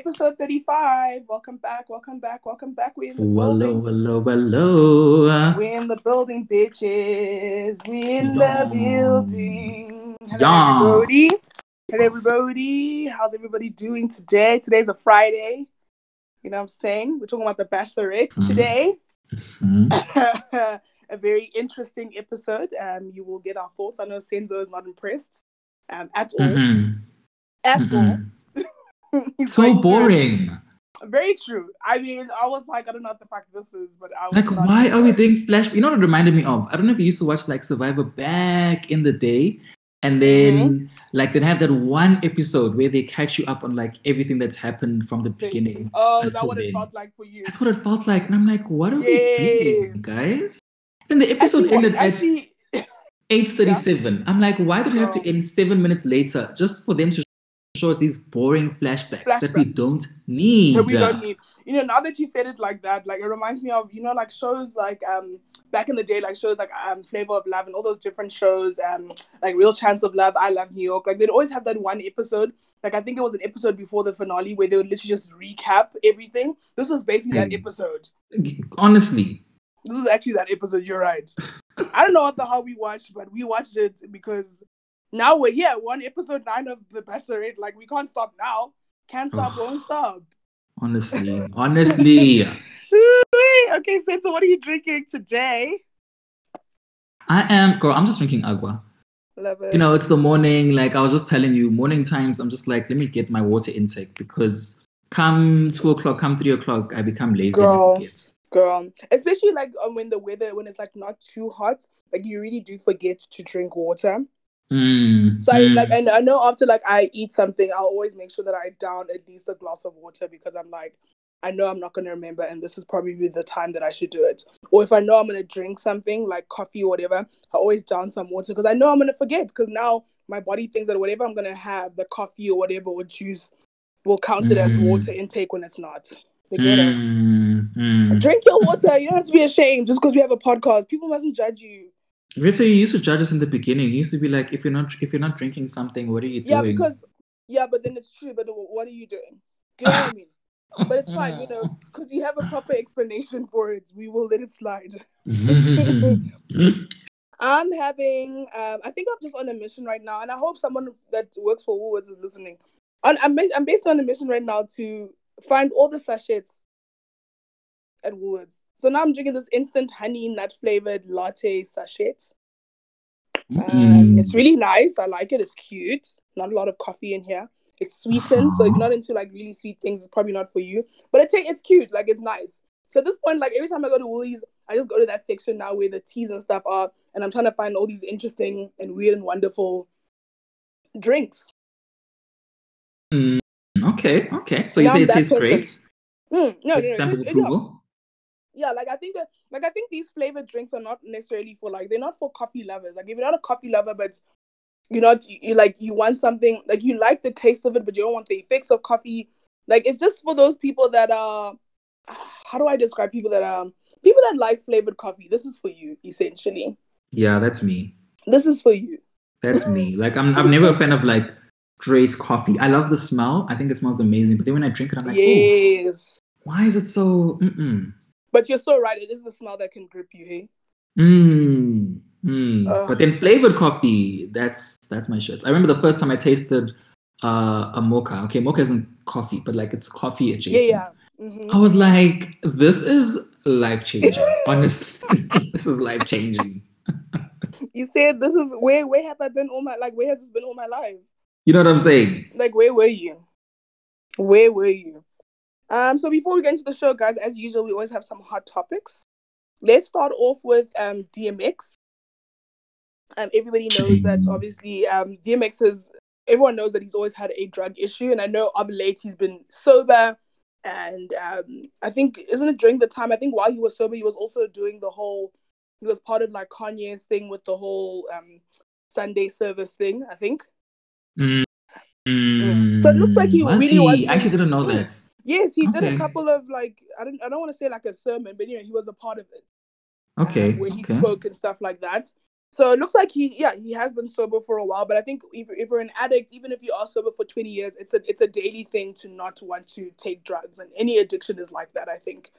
episode 35. Welcome back, welcome back, welcome back. We're in the Hello, building. hello, hello. We're in the building, bitches. We're in Yeah. the building. Hello, Yeah. everybody. Hello, everybody. How's everybody doing today? Today's a Friday. You know what I'm saying? We're talking about the Bachelorette Mhm. today. Mhm. a very interesting episode. Um, you will get our thoughts. I know Senzo is not impressed um, at all. Mhm. At Mhm. all. So through- boring. Very true. I mean, I was like, I don't know what the fuck this is, but I was Like, why are we doing flash? You know what it reminded me of? I don't know if you used to watch like Survivor back in the day, and then Mm-hmm. like they'd have that one episode where they catch you up on like everything that's happened from the beginning. Oh, that's what it felt like for you. That's what it felt like, and I'm like, what are we doing, guys? Then the episode Actually, ended at actually, 8:37. I'm like, why did it have to end seven minutes later just for them to show us these boring flashbacks that we don't need? that we don't need. You know, now that you said it like that, like it reminds me of you know, like shows like um back in the day, like shows like um Flavor of Love and all those different shows, um like Real Chance of Love, I Love New York. Like they'd always have that one episode. Like I think it was an episode before the finale where they would literally just recap everything. This was basically that Mm. episode. Honestly, This is actually that episode. You're right. I don't know what the hell we watched, but we watched it because now we're here. One episode nine of The Bachelorette. Like we can't stop now. Can't stop, won't stop. honestly, honestly, okay, so, so what are you drinking today? I am girl. I'm just drinking agua. Love it. You know, it's the morning. Like I was just telling you, morning times. I'm just like, let me get my water intake because come two o'clock, come three o'clock, I become lazy Girl. and I forget. girl, especially like um, when the weather when it's like not too hot, like you really do forget to drink water. Mm, So I mm. like and I know after like I eat something, I'll always make sure that I down at least a glass of water because I'm like, I know I'm not gonna remember, and this is probably the time that I should do it. Or if I know I'm gonna drink something like coffee or whatever, I always down some water because I know I'm gonna forget. Because now my body thinks that whatever I'm gonna have, the coffee or whatever or juice, will count it as Mm. water intake when it's not. You get it? Mm, mm. Drink your water. You don't have to be ashamed just because we have a podcast. People mustn't judge you. Rita, you used to judge us in the beginning. You used to be like, if you're not if you're not drinking something, what are you doing? Yeah, because yeah, but then it's true. But what are you doing? You know what I mean? But it's fine, you know, because you have a proper explanation for it. We will let it slide. I'm having, um, I think I'm just on a mission right now, and I hope someone that works for Woolworths is listening. I'm, I'm basically on a mission right now to find all the sachets at Woolworths. So now I'm drinking this instant honey nut flavored latte sachet. Um, Mm. it's really nice. I like it. It's cute. Not a lot of coffee in here. It's sweetened, so if you're not into like really sweet things, it's probably not for you. But it ta- it's cute. Like it's nice. So at this point, like every time I go to Woolies, I just go to that section now where the teas and stuff are, and I'm trying to find all these interesting and weird and wonderful drinks. Mm, okay, okay. So you Yeah, say I'm it tastes person. great. Mm, no, no, It's no, of it's- yeah, like I think that, like I think these flavored drinks are not necessarily for like they're not for coffee lovers. Like if you're not a coffee lover, but you're not you, you like you want something like you like the taste of it, but you don't want the effects of coffee. Like it's just for those people that are how do I describe people that are people that like flavored coffee? This is for you, essentially. Yeah, that's me. This is for you. That's me. Like I'm I'm never a fan of like straight coffee. I love the smell. I think it smells amazing. But then when I drink it, I'm like, oh, yes. why is it so mm-mm? But you're so right, it is the smell that can grip you, hey? Mm, mm. Ugh. But then flavored coffee, that's that's my shit. I remember the first time I tasted uh, a mocha. Okay, mocha isn't coffee, but like it's coffee Yeah, adjacent. yeah. Mhm. I was like, this is life changing. Honestly, this is life changing. You said this is where where have I been all my like where has this been all my life? You know what I'm saying? Like, where were you? Where were you? Um, so before we get into the show, guys, as usual, we always have some hot topics. Let's start off with um DMX. Um, everybody knows that obviously um DMX is everyone knows that he's always had a drug issue, and I know of late he's been sober, and um I think isn't it during the time I think while he was sober he was also doing the whole he was part of like Kanye's thing with the whole um Sunday service thing I think. Mm, Mm. So it looks like he was really he? was- I actually didn't know Mm. that. Yes, he did a couple of like I don't I don't want to say like a sermon, but you know he was a part of it. Okay. um, where he okay. spoke and stuff like that. So it looks like he, yeah, he has been sober for a while. But I think if, if you're an addict, even if you are sober for 20 years, it's a it's a daily thing to not want to take drugs, and any addiction is like that. I think,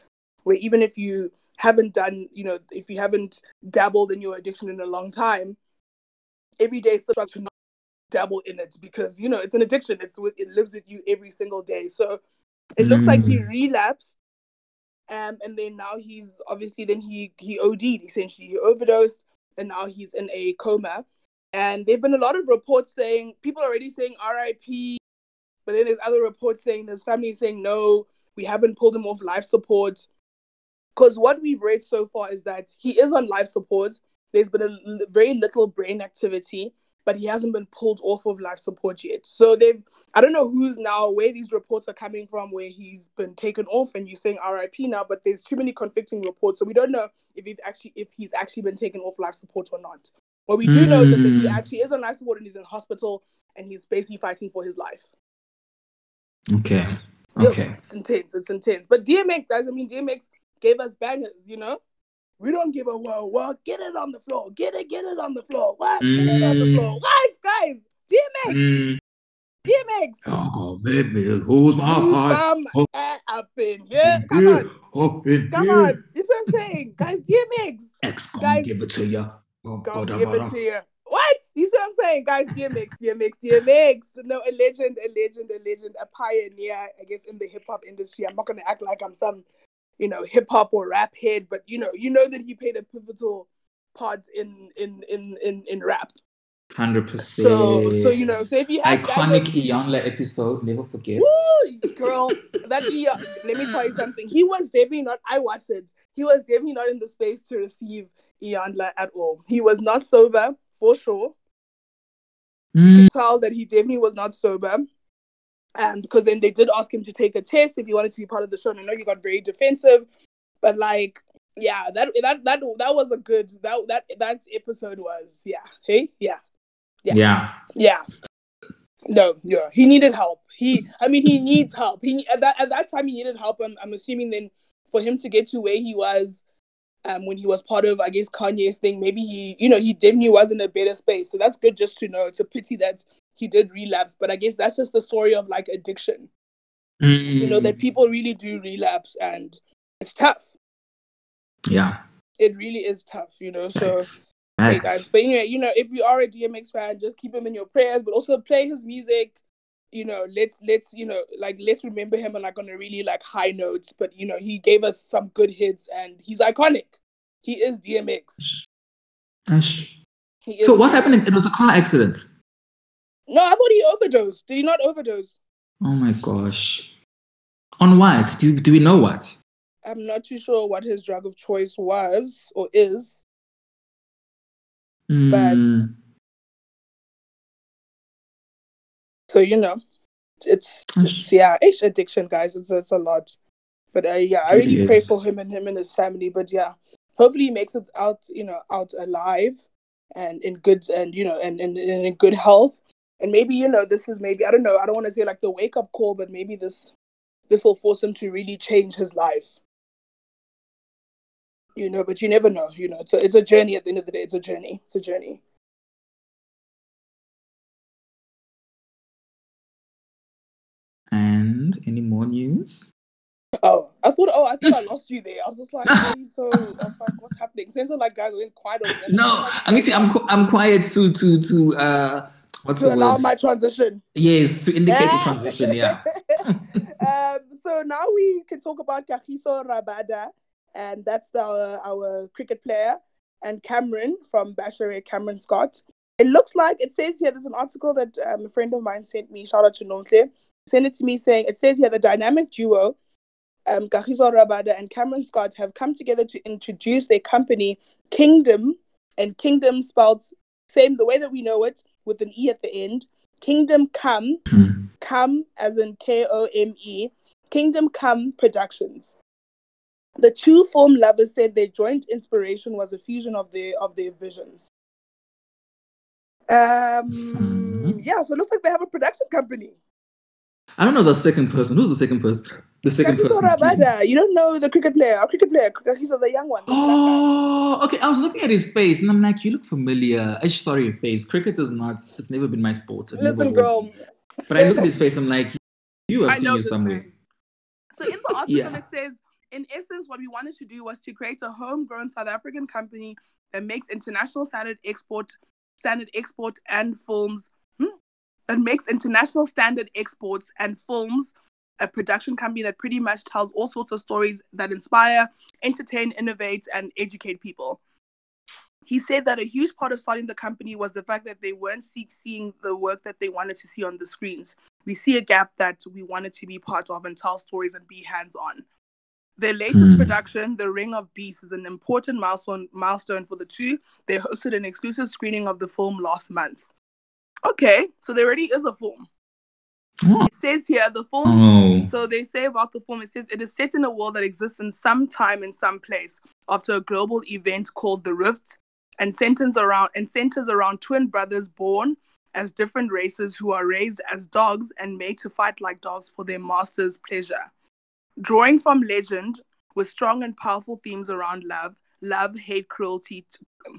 where even if you haven't done, you know, if you haven't dabbled in your addiction in a long time, every day still to not dabble in it because you know it's an addiction. It's with it lives with you every single day. So it looks like he Mm. relapsed um and then now he's obviously then he he OD'd essentially. He overdosed and now he's in a coma. And there've been a lot of reports saying people already saying RIP but then there's other reports saying there's families saying no we haven't pulled him off life support. Because what we've read so far is that he is on life support. There's been a l- very little brain activity but he hasn't been pulled off of life support yet so they've I don't know who's now where these reports are coming from, where he's been taken off and you're saying RIP now, but there's too many conflicting reports, so we don't know if he's actually if he's actually been taken off life support or not. What we do know is that he Mm. actually is on life support and he's in hospital and he's basically fighting for his life. Okay. Yo, Okay. it's intense. It's intense. But DMX, guys, I mean, DMX gave us bangers, you know. We don't give a whoa, whoa. Get it on the floor. Get it, get it on the floor. What? Get it on the Mm. floor. What, guys? DMX, Mm. DMX. Oh, baby, who's my Who's heart? bum Oh. up in here? Come on. Up in Come here. on. You what I'm saying? Guys, DMX. X gonna Guys, give it to you. Go give it to you. What? You see what I'm saying? Guys, DMX, DMX, DMX. No, a legend, a legend, a legend, a pioneer, I guess, in the hip hop industry. I'm not gonna act like I'm some, you know, hip hop or rap head, but you know, you know that he played a pivotal part in in in in, in rap. Hundred percent. So so you know, so if you have iconic guys- Iyanla episode, never forget. Woo, girl, that uh, let me tell you something. He was definitely not. I watched it. He was definitely not in the space to receive Iyanla at all. He was not sober for sure. You Mm, could tell that he definitely was not sober. And because then they did ask him to take a test if he wanted to be part of the show. And I know he got very defensive, but like, yeah, that that that that was a good that that that episode was yeah. Hey, yeah. yeah. yeah. Yeah. No, yeah, he needed help. He, I mean, he needs help. He at that at that time he needed help. I'm, I'm assuming then for him to get to where he was, um, when he was part of I guess Kanye's thing, maybe he, you know, he definitely was in a better space. So that's good just to know. It's a pity that he did relapse, but I guess that's just the story of like addiction. You know Mm, that people really do relapse, and it's tough. Yeah. It really is tough. You know, so. Facts. Hey guys, but anyway, you know, if you are a DMX fan, just keep him in your prayers, but also play his music. You know, let's let's you know like let's remember him on like on a really like high notes. But you know, he gave us some good hits, and he's iconic. He is DMX. Ash. He is So what happened? DMX. It was a car accident. No, I thought he overdosed. Did he not overdose? Oh my gosh. On what? Do do we know what? I'm not too sure what his drug of choice was or is. Mm, So you know, it's it's yeah, it's addiction, guys. It's it's a lot. But uh, yeah, I really pray for him and him and his family. But yeah, hopefully he makes it out, you know, out alive and in good and you know and, and, and in good health. And maybe you know this is maybe I don't know I don't want to say like the wake up call, but maybe this this will force him to really change his life. You know, but you never know. You know, it's a it's a journey. At the end of the day, it's a journey. It's a journey. and any more news? Oh, I thought. Oh, I thought I lost you there. I was just like, so. I was like, what's happening? Since Sounds like guys went quiet. over there. No, I mean I'm I'm quiet to to to uh what's to allow word? my transition. yes, to indicate the transition. Yeah. um, so now we can talk about Kagiso Rabada, and that's the, our cricket player, and Cameron from Bachelorette, Cameron Scott. It looks like it says here. There's an article that um, a friend of mine sent me. Shout out to Nontle. Sent it to me saying it says here the dynamic duo, um, Kagiso Rabada and Cameron Scott have come together to introduce their company Kingdom, and Kingdom spelled same the way that we know it with an e at the end. Kingdom Come Hmm. Come as in K O M E, Kingdom Come Productions. The two film lovers said their joint inspiration was a fusion of their of their visions. Um Mhm. yeah, so it looks like they have a production company. I don't know the second person. Who's the second person? The second Kagiso person. excuse me. Rabada. You don't know the cricket player, our cricket player, he's the young one. the. Oh, okay, I was looking at his face and I'm like, you look familiar. I just saw your face. Cricket is not, it's never been my sport. It Listen, girl. But I look at his face, I'm like, you have I seen know you somewhere. man. So in the article, Yeah. it says, in essence, what we wanted to do was to create a homegrown South African company that makes international standard export, standard export and films, that makes international standard exports and films. A production company that pretty much tells all sorts of stories that inspire, entertain, innovate, and educate people. He said that a huge part of starting the company was the fact that they weren't see- seeing the work that they wanted to see on the screens. We see a gap that we wanted to be part of and tell stories and be hands on. Their latest Hmm. production, The Ring of Beasts, is an important milestone milestone for the two. They hosted an exclusive screening of the film last month. Okay, so there already is a film. Oh. Hmm. It says here the film Oh. so they say about the film, it says it is set in a world that exists in some time in some place after a global event called the Rift, and centers around and centers around twin brothers born as different races who are raised as dogs and made to fight like dogs for their master's pleasure. Drawing from legend with strong and powerful themes around love, love, hate, cruelty.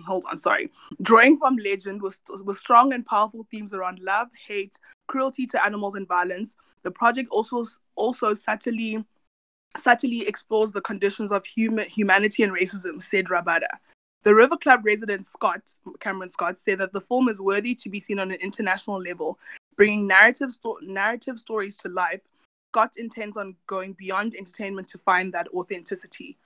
hold on, sorry. Drawing from legend with, with strong and powerful themes around love, hate, cruelty to animals and violence. The project also also subtly subtly explores the conditions of human humanity and racism, said Rabada. The River Club resident Scott Cameron Scott said that the film is worthy to be seen on an international level, bringing narrative sto- narrative stories to life. Scott intends on going beyond entertainment to find that authenticity.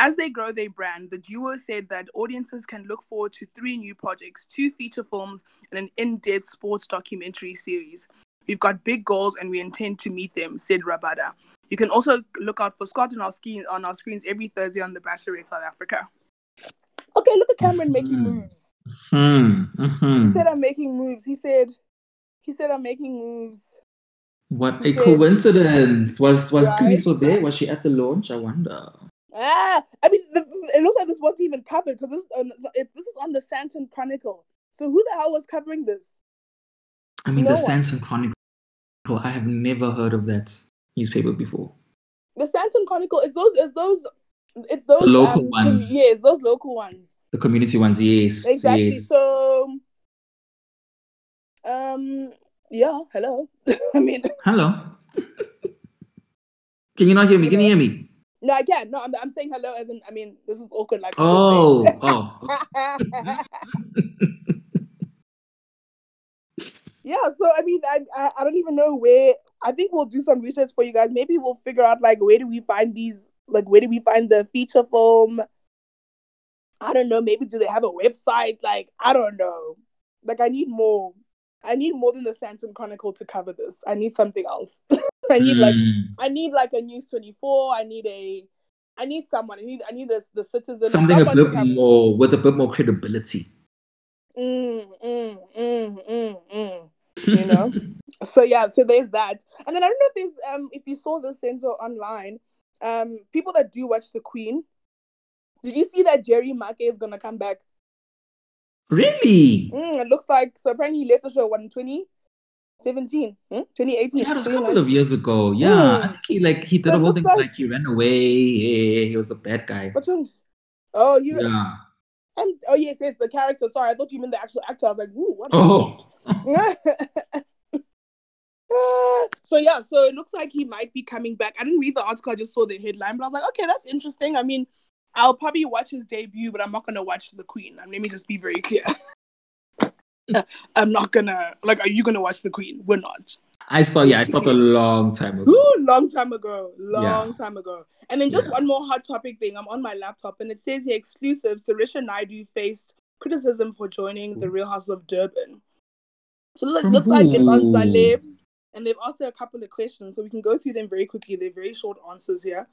As they grow their brand, the duo said that audiences can look forward to three new projects, two feature films, and an in-depth sports documentary series. We've got big goals and we intend to meet them, said Rabada. You can also look out for Scott on our, ski- on our screens every Thursday on The Bachelorette South Africa. Okay, look at Cameron making Mhm. moves. Hmm. He said I'm making moves. He said he said I'm making moves. What he a said- coincidence. Was was Right? Qiniso there? Was she at the launch? I wonder. Ah, I mean, it looks like this wasn't even covered because this um, it, this is on the Sandton Chronicle. So who the hell was covering this? I mean, No the one. Sandton Chronicle. I have never heard of that newspaper before. The Sandton Chronicle is those is those it's those local um, ones. yes, those local ones. The community ones, yes, Exactly. yes. So, um, yeah. Hello. I mean, Hello. Can you not hear me? Can you hear me? No, I can't. No, I'm, I'm saying hello as in. I mean, this is awkward. Like. Oh, oh. yeah. So I mean, I, I I don't even know where. I think we'll do some research for you guys. Maybe we'll figure out like where do we find these? Like where do we find the feature film? I don't know. Maybe do they have a website? Like I don't know. Like I need more. I need more than the Sandton Chronicle to cover this. I need something else. I need like Hmm. I need like a News Twenty Four. I need a. I need someone. I need. I need a, the citizen. something a bit this. more with a bit more credibility. Mm, mm, mm, mm, mm. You know. so yeah. So there's that. And then I don't know if there's um if you saw this sensor online, um people that do watch the Queen. Did you see that Jerry Maake is gonna come back? Really? Mm, it looks like so. Apparently, he left the show what in 2017, hmm? 2018. Yeah, it was a couple of years ago. Yeah, Mm. I think he like he did So a whole thing like- like, he ran away. Yeah, he was the bad guy. What one? Oh, you. Yeah. And, oh yes, yes, the character. Sorry, I thought you meant the actual actor. I was like, ooh, what? Oh. Uh, so yeah, so it looks like he might be coming back. I didn't read the article; I just saw the headline, but I was like, okay, that's interesting. I mean, I'll probably watch his debut, but I'm not gonna watch the Queen. Um, let me just be very clear. I'm not gonna like. Are you gonna watch the Queen? We're not. I stopped. Yeah, I stopped a long time ago. Ooh, long time ago, long Yeah. time ago. And then just Yeah. one more hot topic thing. I'm on my laptop, and it says here exclusive. Sorisha Naidoo faced criticism for joining the Real House of Durban. So it looks like, looks like it's on celebs, and they've asked her a couple of questions, so we can go through them very quickly. They're very short answers here.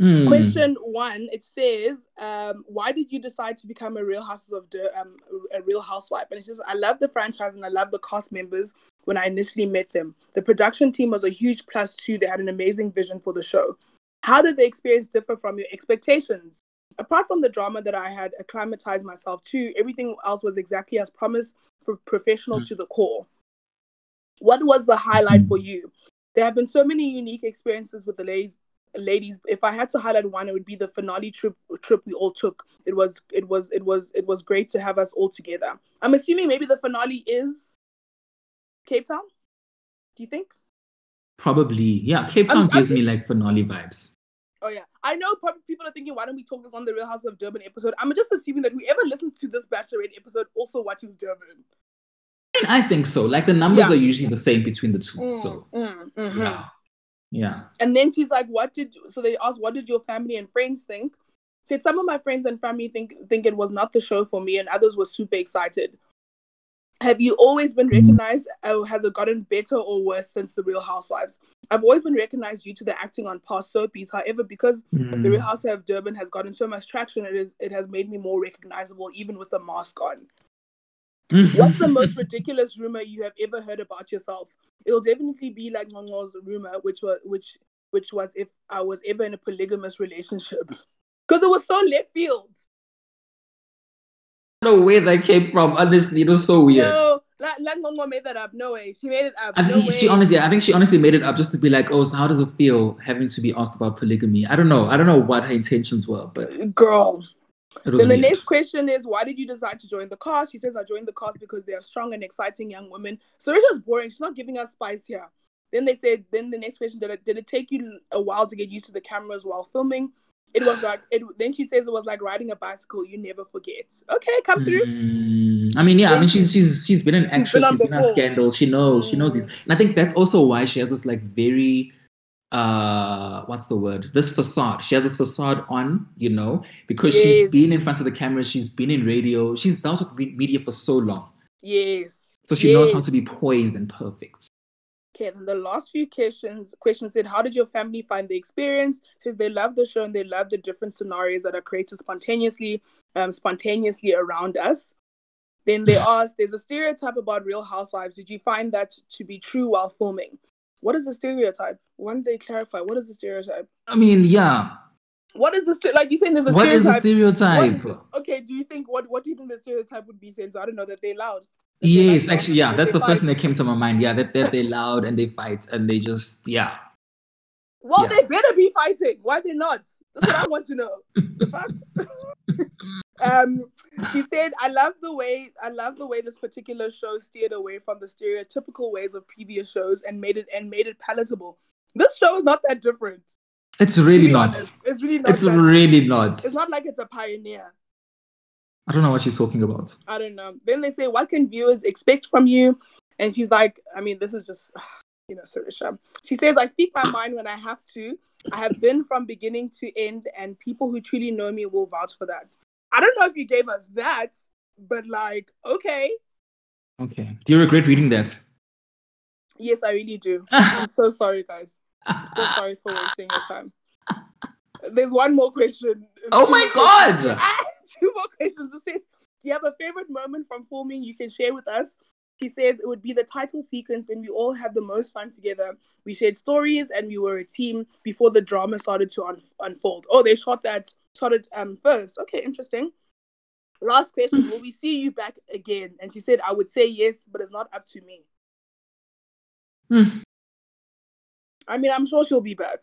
Hmm. Question one: It says, um, "Why did you decide to become a Real Houses of Dur- um, a Real Housewife?" And it's just, I love the franchise and I love the cast members. When I initially met them, the production team was a huge plus too. They had an amazing vision for the show. How did the experience differ from your expectations? Apart from the drama that I had acclimatized myself to, everything else was exactly as promised, for professional Mm. to the core. What was the highlight Mhm. for you? There have been so many unique experiences with the ladies ladies, if I had to highlight one, it would be the finale trip trip we all took. It was it was it was it was great to have us all together. I'm assuming maybe the finale is Cape Town. Do you think? Probably, yeah. Cape Town I'm- I'm gives me like finale vibes. Oh yeah, I know. Probably people are thinking, why don't we talk this on the Real House of Durban episode? I'm just assuming that whoever listens to this Bachelorette episode also watches Durban. And I think so. Like the numbers Yeah. are usually the same between the two. Mm, So mm, mhm. yeah, yeah. And then she's like, "What did?" So they asked, "What did your family and friends think?" Said some of my friends and family think think it was not the show for me, and others were super excited. Have you always been recognized, or has it gotten better or worse since the Real Housewives? I've always been recognized due to the acting on past soapies. However, because Mm. the Real Housewives of Durban has gotten so much traction, it is it has made me more recognizable, even with the mask on. What's the most mm-hmm. ridiculous rumor you have ever heard about yourself? It'll definitely be like Ngongo's rumor, which was which which was if I was ever in a polygamous relationship. Because it was so left field. I don't know where that came from. Honestly, it was so weird. No, like, like Ngongo made that up. No way. She made it up. I no think way. she honestly, I think she honestly made it up just to be like, oh, so how does it feel having to be asked about polygamy? I don't know. I don't know what her intentions were, but Girl. Then the weird. next question is, why did you decide to join the cast? She says, I joined the cast because they are strong and exciting young women. So it's just boring. She's not giving us spice here. Then they said, then the next question, did it, did it take you a while to get used to the cameras while filming? It was like, it. then she says it was like riding a bicycle. You never forget. Okay, come through. Mm, I mean, yeah, I mean, she's she's she's been an She's actress, been she's been on. Scandal. She knows, she knows this, and I think that's also why she has this like very, uh, what's the word? This facade. She has this facade on, you know, because Yes. she's been in front of the camera, she's been in radio, she's dealt with media for so long, Yes. so she knows how to be poised and perfect. Okay, then the last few questions questions said, How did your family find the experience? Says they love the show and they love the different scenarios that are created spontaneously, um, spontaneously around us. Then they asked, There's a stereotype about real housewives. Did you find that to be true while filming? What is the stereotype? Why don't they clarify? What is the stereotype? I mean, yeah. What is the ste- like you saying there's a stereotype? What is the stereotype? What is- okay, do you think what what do you think the stereotype would be since I don't know that they're loud? That they Yes, like actually, yeah, that that's they the first thing that came to my mind. Yeah, that, that they're loud and they fight and they just, yeah. Well, Yeah. they better be fighting. Why they not? That's what I want to know. Um, she said, "I love the way I love the way this particular show steered away from the stereotypical ways of previous shows and made it and made it palatable. This show is not that different. It's really not. honest. It's really not. It's really not. It's not like it's a pioneer. I don't know what she's talking about. I don't know. Then they say, "What can viewers expect from you?" And she's like, "I mean, this is just, you know, Sorisha." She says, "I speak my mind when I have to. I have been from beginning to end, and people who truly know me will vouch for that." I don't know if you gave us that, but like, okay, Okay. Do you regret reading that? yes, I really do. I'm so sorry, guys. I'm so sorry for wasting your time. There's one more question. Oh Two my. God! Two more questions. It says, Do you have a favorite moment from filming you can share with us? He says it would be the title sequence when we all had the most fun together. We shared stories and we were a team before the drama started to un- unfold. Oh, they shot that started um first. Okay, interesting. Last question: Will we see you back again? And she said, "I would say yes, but it's not up to me." Hmm. I mean, I'm sure she'll be back.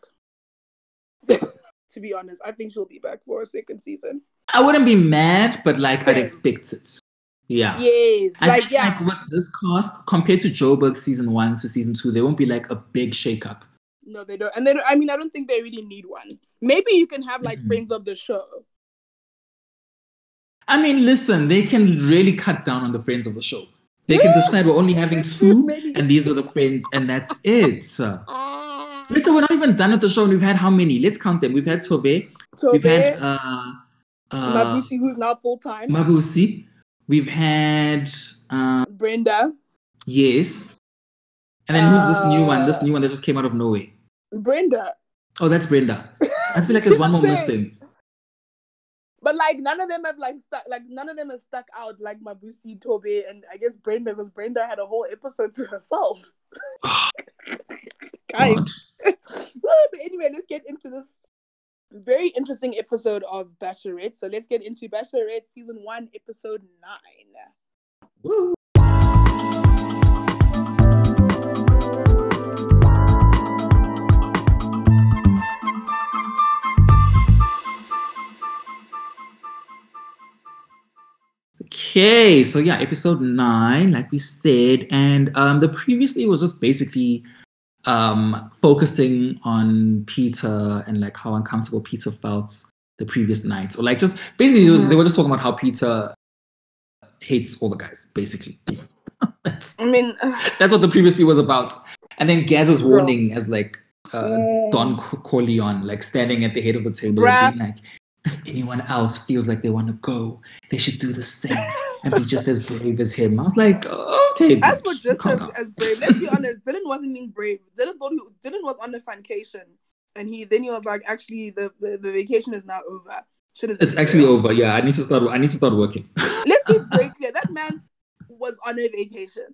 to be honest, I think she'll be back for a second season. I wouldn't be mad, but like I'd expect it. Yeah. Yes, I like think, yeah, like with this cast compared to Joburg season one to season two, there won't be like a big shakeup. No, they don't, and they. Don't, I mean, I don't think they really need one. Maybe you can have like Mhm. friends of the show. I mean, listen, they can really cut down on the friends of the show. They can decide we're only having two, Maybe. and these are the friends, and that's it. Ah, Listen, we're not even done with the show. and We've had how many? Let's count them. We've had Tobe, we've Tobe, had uh, uh, Mabusi, who's now full time. Mabusi, we've had uh, Brenda, yes, and then who's this new one? This Uh, new one that just came out of nowhere. Brenda. Oh, that's Brenda. I feel like there's one more missing. But like none of them have like stuck like none of them have stuck out like Mabusi, Tobe, and I guess Brenda because Brenda had a whole episode to herself. Guys. But anyway, let's get into this very interesting episode of Bachelorette. So let's get into Bachelorette season one, episode nine. Woo. Okay, so yeah, episode nine, like we said, and um, the previously was just basically um focusing on Peter and like how uncomfortable Peter felt the previous night, or like just basically was- they were just talking about how Peter hates all the guys, basically. that's I mean, that's what the previously was about. And then Gaz's warning as like uh. Don Corleone, like standing at the head of the table, being like, "If anyone else feels like they want to go, they should do the same and be just as brave as him." I was like, "Okay, as for just as, as brave, let's be honest, Dylan wasn't being brave. Dylan thought he, Dylan was on a vacation, and he then he was like, actually, the, the, the vacation is now over. Shit is It's actually over. Yeah, I need to start. I need to start working. Let's be very clear. That man was on a vacation.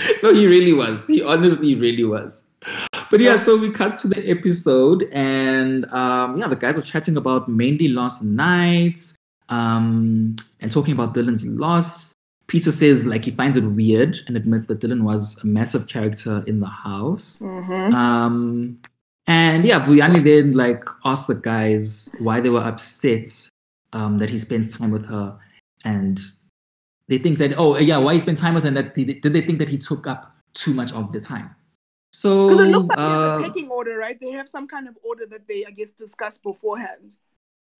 no, he really was. He honestly really was. But yeah, so we cut to the episode, and um, yeah, the guys are chatting about mainly last night, um, and talking about Dylan's loss. Peter says like he finds it weird and admits that Dylan was a massive character in the house. Mm-hmm. Um, and yeah, Vuyani then like asked the guys why they were upset um, that he spends time with her, and they think that oh yeah, why he spent time with? And that did they think that he took up too much of the time? So Because it looks like uh, there's a pecking order, right? They have some kind of order that they, I guess, discuss beforehand.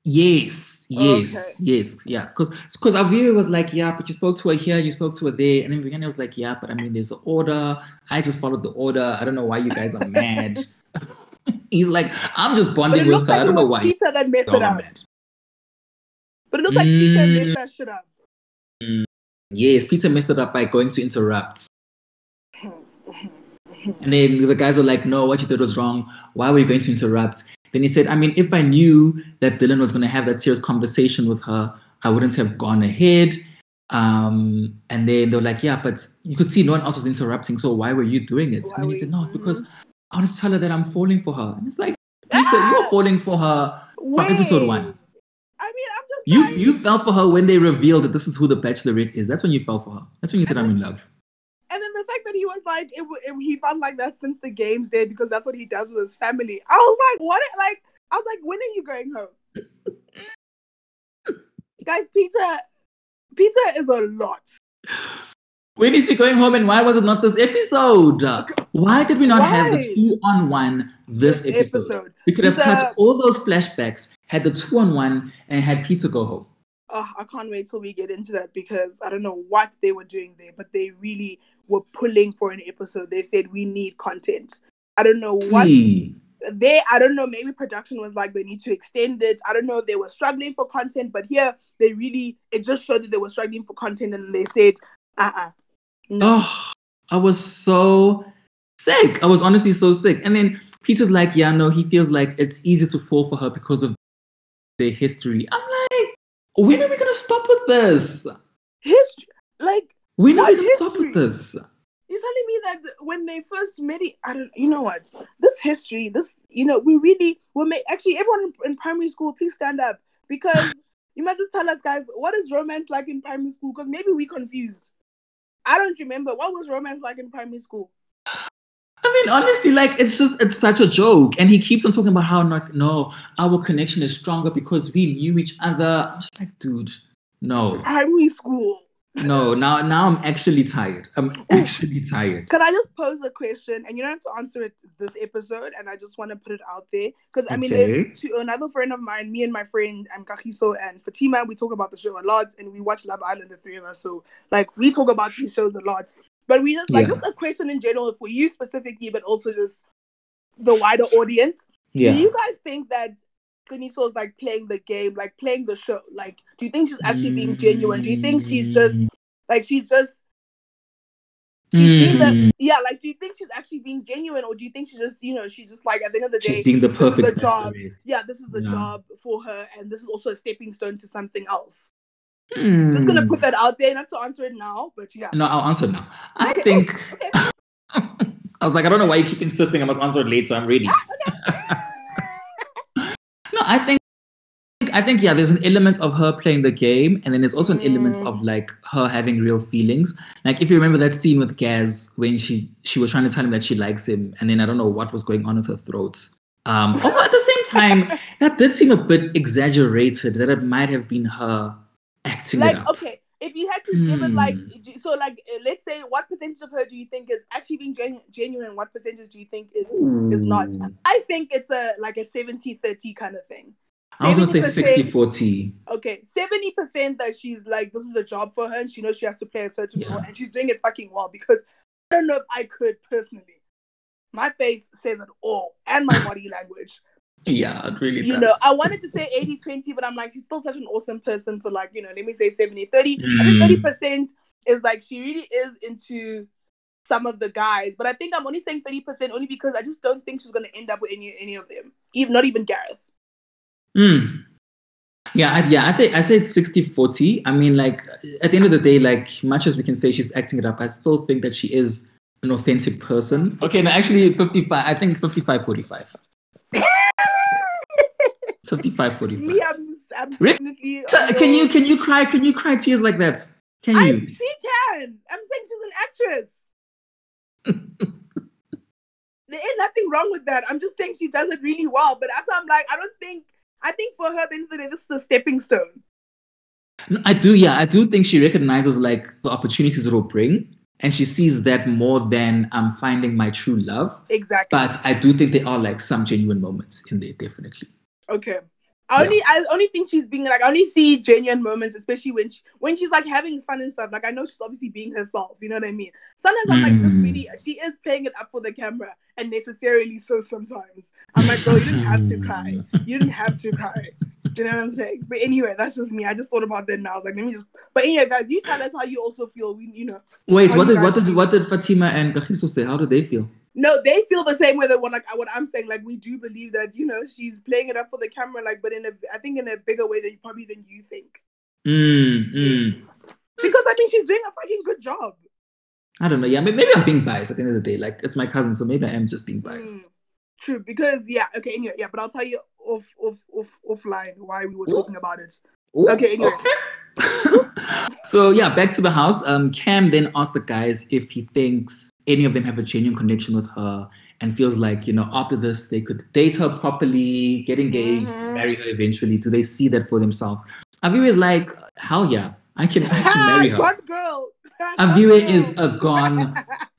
yes, yes, yes, yeah. Because because Aviwe was like yeah, but you spoke to her here, you spoke to her there, and then Vuyani was like yeah, but I mean there's an order. I just followed the order. I don't know why you guys are mad. He's like, I'm just bonding with her. I like it don't know why. Peter that messed it up. mad. But it looks like Peter Mm. messed that shit up. Yes, Peter messed it up by going to interrupt. And then the guys were like, no, what you did was wrong. Why were you going to interrupt? Then he said, I mean, if I knew that Dylan was going to have that serious conversation with her, I wouldn't have gone ahead. Um, and then they were like, yeah, but you could see no one else was interrupting. So why were you doing it? Why and then he said, no, it's because I want to tell her that I'm falling for her. And it's like, Peter, Ah! falling for her from episode Wait. one. I mean, I'm just You you fell for her when they revealed that this is who the Bachelorette is. That's when you fell for her. That's when you said I'm in love. and then the fact that he was like, it, it, he felt like that since the game's day because that's what he does with his family. I was like, what? Like, I was like, when are you going home? Guys, Peter, Peter is a lot. When is he going home and why was it not this episode? Why did we not have the two on one this episode? We could have cut a- all those flashbacks, had the two on one, and had Peter go home. Oh, I can't wait till we get into that because I don't know what they were doing there, but they really were pulling for an episode. They said we need content. I don't know what See. they I don't know, maybe production was like they need to extend it. I don't know, they were struggling for content, but here they really it just showed that they were struggling for content and they said, uh-uh. No. Oh, I was so sick. I was honestly so sick. And then Peter's like, yeah, no, he feels like it's easier to fall for her because of their history. I'm like, when are we gonna stop with this? History like When are we gonna stop with this? You're telling me that when they first met it, I don't, you know what? This history, this, you know, we really will make. Actually, everyone in, in primary school, please stand up because you must just tell us, guys, what is romance like in primary school? Because maybe we confused. I don't remember what was romance like in primary school. I mean, honestly, like it's just it's such a joke, and he keeps on talking about how like no, our connection is stronger because we knew each other. I'm just like, dude, no, Primary school. No. Now, now I'm actually tired. I'm actually tired. Can I just pose a question, and you don't have to answer it this episode, and I just want to put it out there because I mean, Okay. to another friend of mine, me and my friend um, Kahiso and Fatima, we talk about the show a lot, and we watch Love Island, the three of us. So like, we talk about these shows a lot, but we just like Yeah. just a question in general for you specifically, but also just the wider audience. Yeah. Do you guys think that Qiniso is like playing the game, like playing the show? Like, do you think she's actually being genuine? Do you think she's just like she's just She's the, Mm. yeah, like do you think she's actually being genuine or do you think she's just, you know, she's just like at the end of the day, She's being the perfect job. yeah, this is the Yeah. job for her and this is also a stepping stone to something else. Hmm. Just gonna put that out there, not to answer it now, but yeah. No, I'll answer now. I Okay. think. Okay. I was like, I don't know why you keep insisting I must answer it later. So I'm ready. no, I think. I think yeah, there's an element of her playing the game, and then there's also an element Mm. of like her having real feelings. Like if you remember that scene with Gaz when she she was trying to tell him that she likes him, and then I don't know what was going on with her throat, Um, although at the same time, that did seem a bit exaggerated. That it might have been her acting like it up. okay if you had to give it like Hmm. so like uh, let's say what percentage of her do you think is actually being genu- genuine what percentage do you think is is not i think it's a like a 70 30 kind of thing I was gonna say 70%. 60 40. okay 70% that she's like this is a job for her and she knows she has to play a certain Yeah. role and she's doing it fucking well because i don't know if i could personally my face says it all and my body language Yeah, it really does. you does. know, I wanted to say 80 20, but I'm like, she's still such an awesome person. So, like, you know, let me say 70 30. I Mm. think 30% is like she really is into some of the guys, but I think I'm only saying 30% only because I just don't think she's going to end up with any any of them, even not even Gareth. Mm. Yeah, I, yeah, I think I say it's 60 40. I mean, like, at the end of the day, like, much as we can say she's acting it up, I still think that she is an authentic person. Okay, no, actually, 55, I think 55 45. 55 45. Me, I'm, I'm Rick, definitely. So, can you can you cry can you cry tears like that? Can I, you? she can. I'm saying she's an actress. there ain't nothing wrong with that. I'm just saying she does it really well. But as I'm like, I don't think. I think for her, at the end of the day, this is a stepping stone. I do, yeah, I do think she recognizes like the opportunities it will bring, and she sees that more than I'm um finding my true love. Exactly. But I do think there are like some genuine moments in there, definitely. Okay. I only I only think she's being like I only see genuine moments, especially when she, when she's like having fun and stuff. Like I know she's obviously being herself. You know what I mean? Sometimes I'm like, Mm. really she is playing it up for the camera, and necessarily so. Sometimes I'm like, girl, you didn't have to cry. You didn't have to cry. Do you know what I'm saying? But anyway, that's just me. I just thought about that now. I was like, let me just. But anyway, guys, you tell us how you also feel. We, you know, Wait, what did what did what did Fatima and Gahiso say? How did they feel? No, they feel the same way that what like what I'm saying. Like we do believe that you know she's playing it up for the camera, like but in a I think in a bigger way than probably than you think. Mm, mm. Because I mean, she's doing a fucking good job. I don't know. Yeah, may- maybe I'm being biased at the end of the day. Like it's my cousin, so maybe I am just being biased. Mm, true, because yeah, okay, anyway, yeah, but I'll tell you off, off, off, offline why we were Ooh. talking about it. Ooh, Okay, anyway. so yeah, back to the house. Um, Cam then asked the guys if he thinks any of them have a genuine connection with her and feels like you know after this they could date her properly, get engaged, Mhm. marry her eventually. Do they see that for themselves? Aviwe is like, hell yeah, I can, I can marry her. Gone girl. Girl. is a gone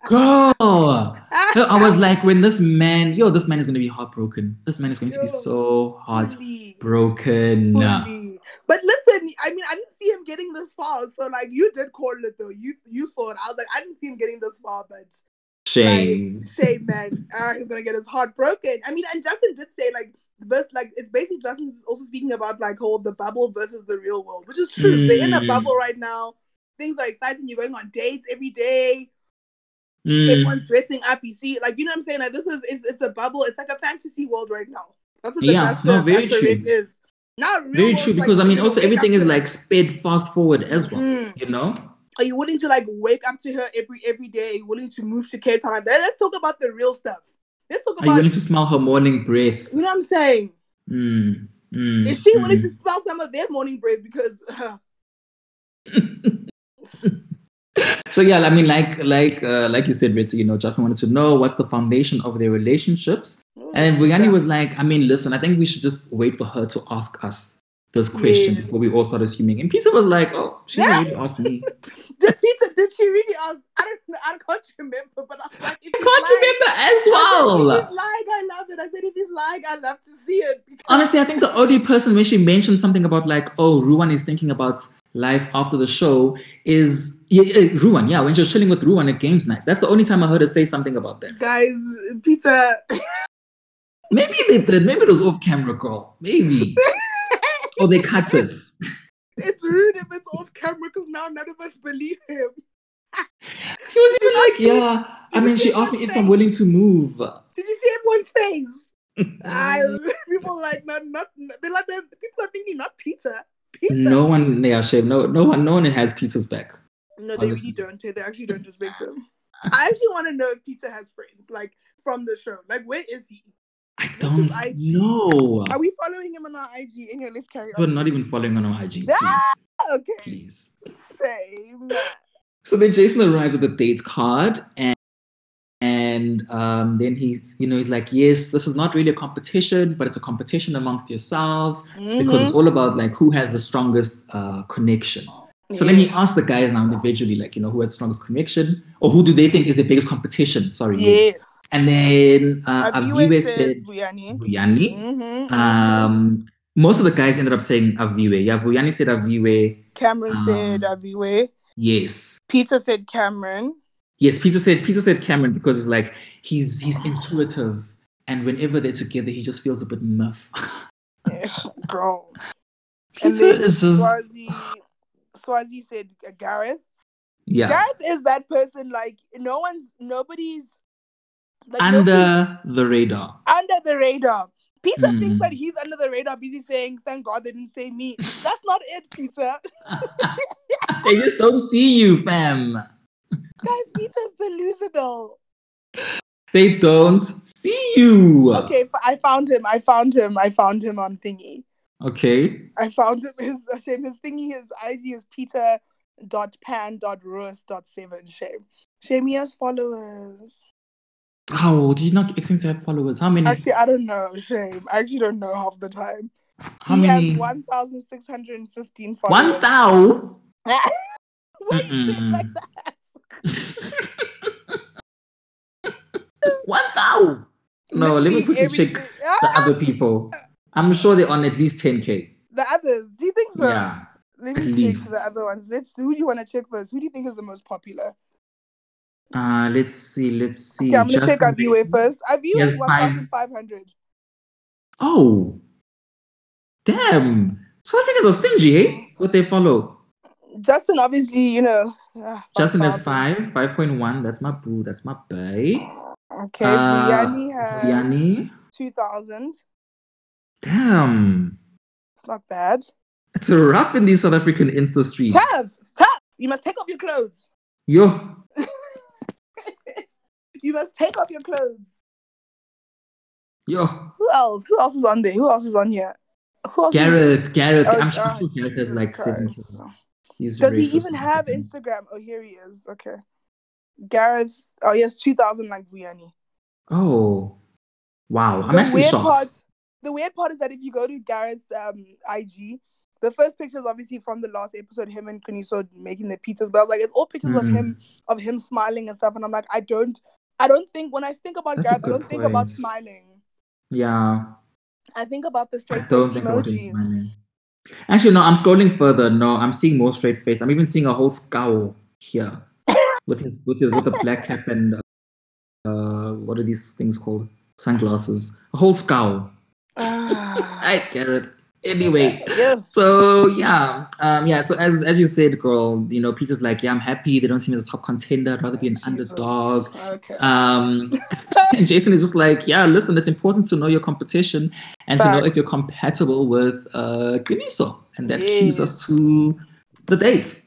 girl. I was like, when this man, yo, this man is going to be heartbroken. This man is going to be so heartbroken. fully. But listen, I mean, I didn't see him getting this far. So like, you did call it though. You you saw it. I was like, I didn't see him getting this far, but Shame. Like, shame, man. Uh, he's gonna get his heart broken. I mean, and Justin did say like this, like it's basically Justin's also speaking about like whole the bubble versus the real world, which is true. They're in a Mm. bubble right now. Things are exciting. You're going on dates every day. Mm. Everyone's dressing up. You see, like you know what I'm saying. Like this is it's, it's a bubble. It's like a fantasy world right now. That's what the Yeah, no, very true. is. Not real Very true, like, because I mean, also everything is like sped fast forward as well. Mm. You know? Are you willing to like wake up to her every every day? Willing to move to Cape Town? Like, let's talk about the real stuff. Let's talk Are you about willing to smell her morning breath? you know what I'm saying. Mm, mm, Is she willing mm. to smell some of their morning breath? Because uh, So yeah, I mean, like like uh, like you said, Ritzy, you know, Justin wanted to know what's the foundation of their relationships, and Vuyani was like, I mean, listen, I think we should just wait for her to ask us this question Yes. before we all start assuming. And Peter was like, Oh, she Yeah. already asked me. did Peter? Did she really ask? I don't. know. I can't remember. But I like, I can't lying- remember as I said, well. if he's lying, I love it. I said, if he's lying, I love to see it. Because Honestly, I think the only person when she mentioned something about like, oh, Ruan is thinking about life after the show is yeah, yeah, Ruan. Yeah, when she was chilling with Ruan at games night. That's the only time I heard her say something about that. guys, Peter. Maybe they did. Maybe it was off camera, girl. Maybe. or they cut it. It's rude if it's off camera because now none of us believe him. He was even like, yeah. I mean, she asked me if I'm willing to move. Did you see everyone's face? I people like not not they're like people are thinking not Peter. Peter. No one, yeah, shame. No, no one, no one has Peter's back. No, they Honestly. really don't. They actually don't respect him. I actually want to know if Peter has friends, like from the show. Like, where is he? I don't know. Are we following him on our IG? Anyway, let's carry on. We're not even following on our IG. Please, ah, Okay, please. same. So then Jason arrives with a date card and and um, then he's you know he's like yes this is not really a competition but it's a competition amongst yourselves because it's Mhm. all about like who has the strongest uh, connection so then he Yes. asked the guys now individually like you know who has the strongest connection or who do they think is the biggest competition sorry Yes. and then uh, Aviwe said Vuyani. Vuyani Mhm, mhm. um, most of the guys ended up saying Aviwe yeah Vuyani said Aviwe Cameron said um, Aviwe. yes Peter said Cameron. Yes, Peter said Peter said Cameron because it's like he's he's intuitive, and whenever they're together, he just feels a bit muff. Eh, Girl. And Peter then is just Swazi, Swazi said uh, Gareth. yeah Gareth is that person like no one's nobody's like under nobody's the radar. under the radar. Peter thinks Mm. that he's under the radar, busy saying, "Thank God they didn't say me." That's not it, Peter. they just don't see you, fam. Guys, Peter's delusional. They don't see you. Okay, I found him. I found him. I found him on thingy. Okay. I found him. His shame. His thingy. His ID is Peter dot pan dot roast dot seven. Shame. Shame. He has followers. How do you not expect to have followers? How many? Actually, I don't know. Shame. I actually don't know half the time. How he many? has one thousand six hundred and fifteen One followers. thou. Why you say it like that? One thou. No, let me quickly check everything- the Ah, other people. I'm sure they're on at least 10k. the others. Do you think so? Yeah. Let me check the other ones. Let's. Who do you want to check first? Who do you think is the most popular? Uh, let's see. Let's see. Okay, I'm gonna check Justin Aviwe first. Aviwe is five- one thousand five hundred. Oh, damn! South Africans are stingy, hey? What they follow? Justin, obviously, you know. Ah, Justin has 5,000. five, five point one. That's my boo. That's my bae. Okay, Uh, Brianni has Vuyani. two thousand. Damn, It's not bad. it's rough in these South African Insta streets. Tough. It's tough. You must take off your clothes. Yo, You must take off your clothes. yo, Who else? Who else is on there? Who else is on here? Who else is- Gareth, Gareth. Oh, I'm sure oh, Gareth has like seven. He's Does he even have. Instagram? Oh, here he is. Okay. Gareth. Oh, he has 2,000 like Brianni. Oh, wow! I'm the actually weird shocked. part the weird part is that if you go to Gareth's um IG, the first picture is obviously from the last episode, him and Qiniso making the pizzas. But I was like, it's all pictures of Mm. him of him smiling and stuff. And I'm like, I don't I don't think when I think about That's Gareth, I don't think about smiling. Yeah. I think about the straight face emoji. Actually, no, I'm scrolling further. No, I'm seeing more straight face. I'm even seeing a whole scowl here with his with, his, with the black cap and uh, what are these things called? Sunglasses. A whole scowl. Ah. I get it. Anyway, yeah. so yeah, um, yeah. So as as you said, girl, you know, Peter's like, yeah, I'm happy. They don't see me as a top contender. I'd rather be an Jesus. underdog. Okay. Um, and Jason is just like, yeah, listen, it's important to know your competition and to know if you're compatible with uh, Qiniso. And that cues us to the date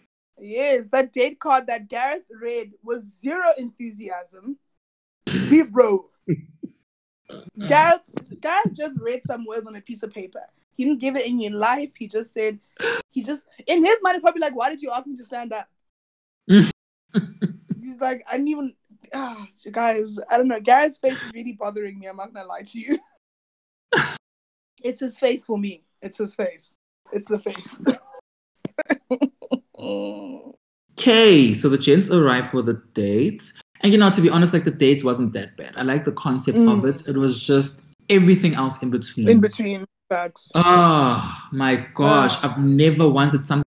yes, that date card that Gareth read was zero enthusiasm. Zero. Gareth, Gareth just read some words on a piece of paper. He didn't give it any life. He just said, he just, in his mind, it's probably like, why did you ask me to stand up? He's like, I didn't even, ah, guys, I don't know. Gareth's face is really bothering me. I'm not gonna lie to you. it's his face for me. It's his face. It's the face. Okay, so the gents arrived for the dates. And you know, to be honest, like the dates wasn't that bad. I like the concept of Mm. it. It was just everything else in between. in between facts. Oh my gosh, I've never wanted something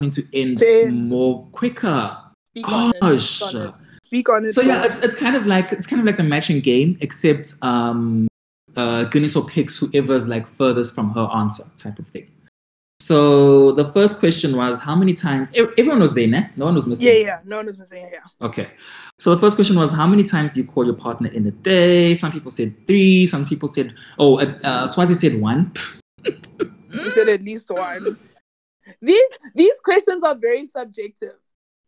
to end, end. more quicker. Speak on it. Gosh. Speak on it. Speak on it. So yeah, it's it's kind of like it's kind of like a matching game, except um uh Guinness Qiniso picks whoever's like furthest from her answer type of thing. So the first question was how many times everyone was there? No one was missing. yeah, yeah. No one was missing. Yeah, yeah. Okay. So the first question was how many times do you call your partner in a day? Some people said three. Some people said oh, uh, uh, Swazi said one. You said at least one. These these questions are very subjective.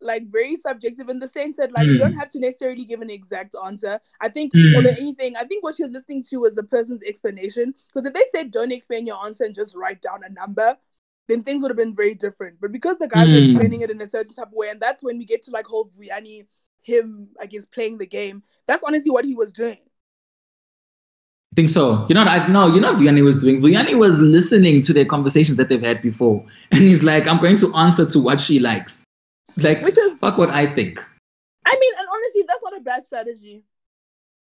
Like very subjective in the sense that like you Mm. don't have to necessarily give an exact answer. I think Mm. more than anything, I think what you're listening to is the person's explanation. Because if they said don't explain your answer and just write down a number, then things would have been very different. But because the guys are Mm. explaining it in a certain type of way, and that's when we get to like whole Vuyani him, I guess, playing the game. That's honestly what he was doing. I think so. You know, I no, you know, what Vuyani was doing. Vuyani was listening to their conversations that they've had before, and he's like, "I'm going to answer to what she likes." Like, Which is- fuck what I think. I mean, and honestly, that's not a bad strategy.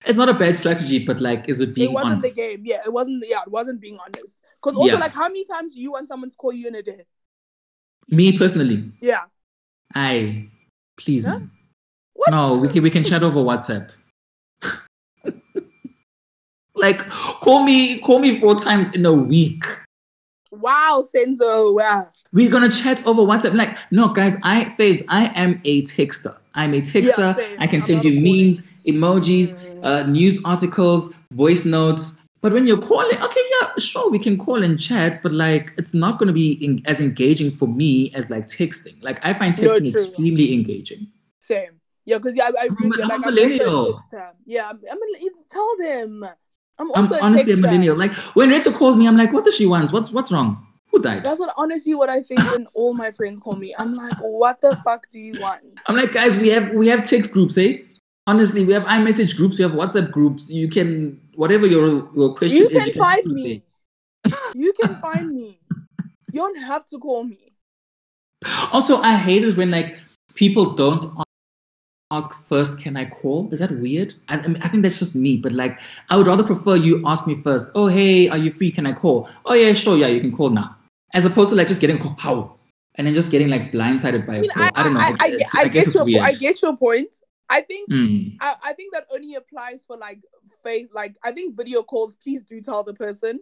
It's not a bad strategy, but like, is it being it wasn't honest? the game. Yeah, it wasn't. Yeah, it wasn't being honest. Because also, Yeah. like, how many times do you want someone to call you in a day? Me personally, Yeah. I please, Huh? man. What? No, we can we can chat over WhatsApp. like, call me call me four times in a week. Wow, Senzo. Wow. We're gonna chat over WhatsApp. Like, no, guys, I faves, I am a texter. I'm a texter. same. I can send you memes, emojis, Mm. uh, news articles, voice notes. But when you're calling, okay, yeah, sure, we can call and chat, but like, it's not gonna be in, as engaging for me as like texting. Like, I find texting true. extremely engaging. Same. Yeah, because yeah, I, I you. I'm a Like, I'm millennial. Yeah, I'm, I'm a, tell them. I'm I'm honestly a millennial. Like, when Rita calls me, I'm like, what does she want? What's what's wrong? Who died? That's what honestly what I think when all my friends call me. I'm like, what the fuck do you want? I'm like, guys, we have we have text groups, eh? Honestly, we have iMessage groups, we have WhatsApp groups. You can whatever your your question is. You is. can find me. You can find me. You don't have to call me. Also, I hate it when like people don't ask first. Can I call? Is that weird? I, I, mean, I think that's just me. But like, I would rather prefer you ask me first. Oh, hey, are you free? Can I call? Oh yeah, sure, yeah, you can call now. As opposed to like just getting call how and then just getting like blindsided by I a mean, call. I, I, don't know. I, I, It- I, I guess get it's your, weird. I get your point. I think Hmm. I, I think that only applies for like face like I think video calls, please do tell the person.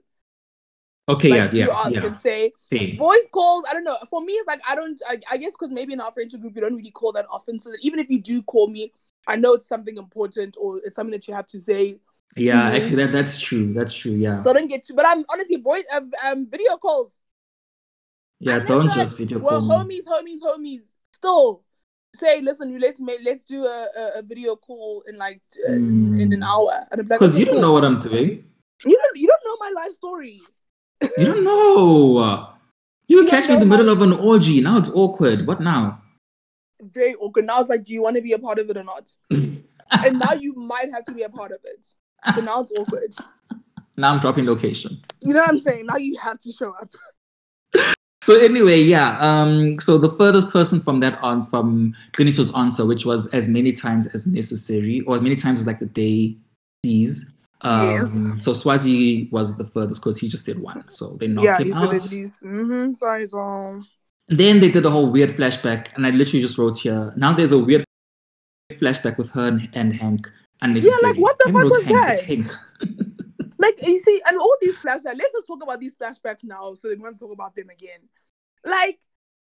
Okay, Like yeah, you yeah, ask yeah. and say. Fair. Voice calls, I don't know. For me, it's like I don't I, I guess because maybe in our friendship group you don't really call that often. So that even if you do call me, I know it's something important or it's something that you have to say. Yeah, Mhm. actually, that that's true. That's true. Yeah, So I don't get to but I'm honestly voice um, um video calls. yeah. unless Don't just like, video well, call homies, homies, homies. Still say, listen, let's make let's do a, a, a video call in like uh, in, in an Mm. hour. Because you don't know what I'm doing. You don't you don't know my life story. You don't know. You You catch me in the middle of an orgy. Now it's awkward. What now? Very awkward. Now it's like, do you want to be a part of it or not? and now you might have to be a part of it. So now it's awkward. now I'm dropping location. You know what I'm saying? Now you have to show up. So anyway, yeah. Um. So the furthest person from that on from Glenisha's answer, which was as many times as necessary, or as many times as like the day sees. Um, Yes. So Swazi was the furthest because he just said one. So they knocked yeah, him he out. said at least. Mm-hmm. Sorry, so Then they did a whole weird flashback, and I literally just wrote here. Now there's a weird flashback with her and, and Hank. Unnecessary. Yeah, like what the fuck was Hank, that? Like you see, and all these flashbacks. Let's just talk about these flashbacks now, so they won't talk about them again. Like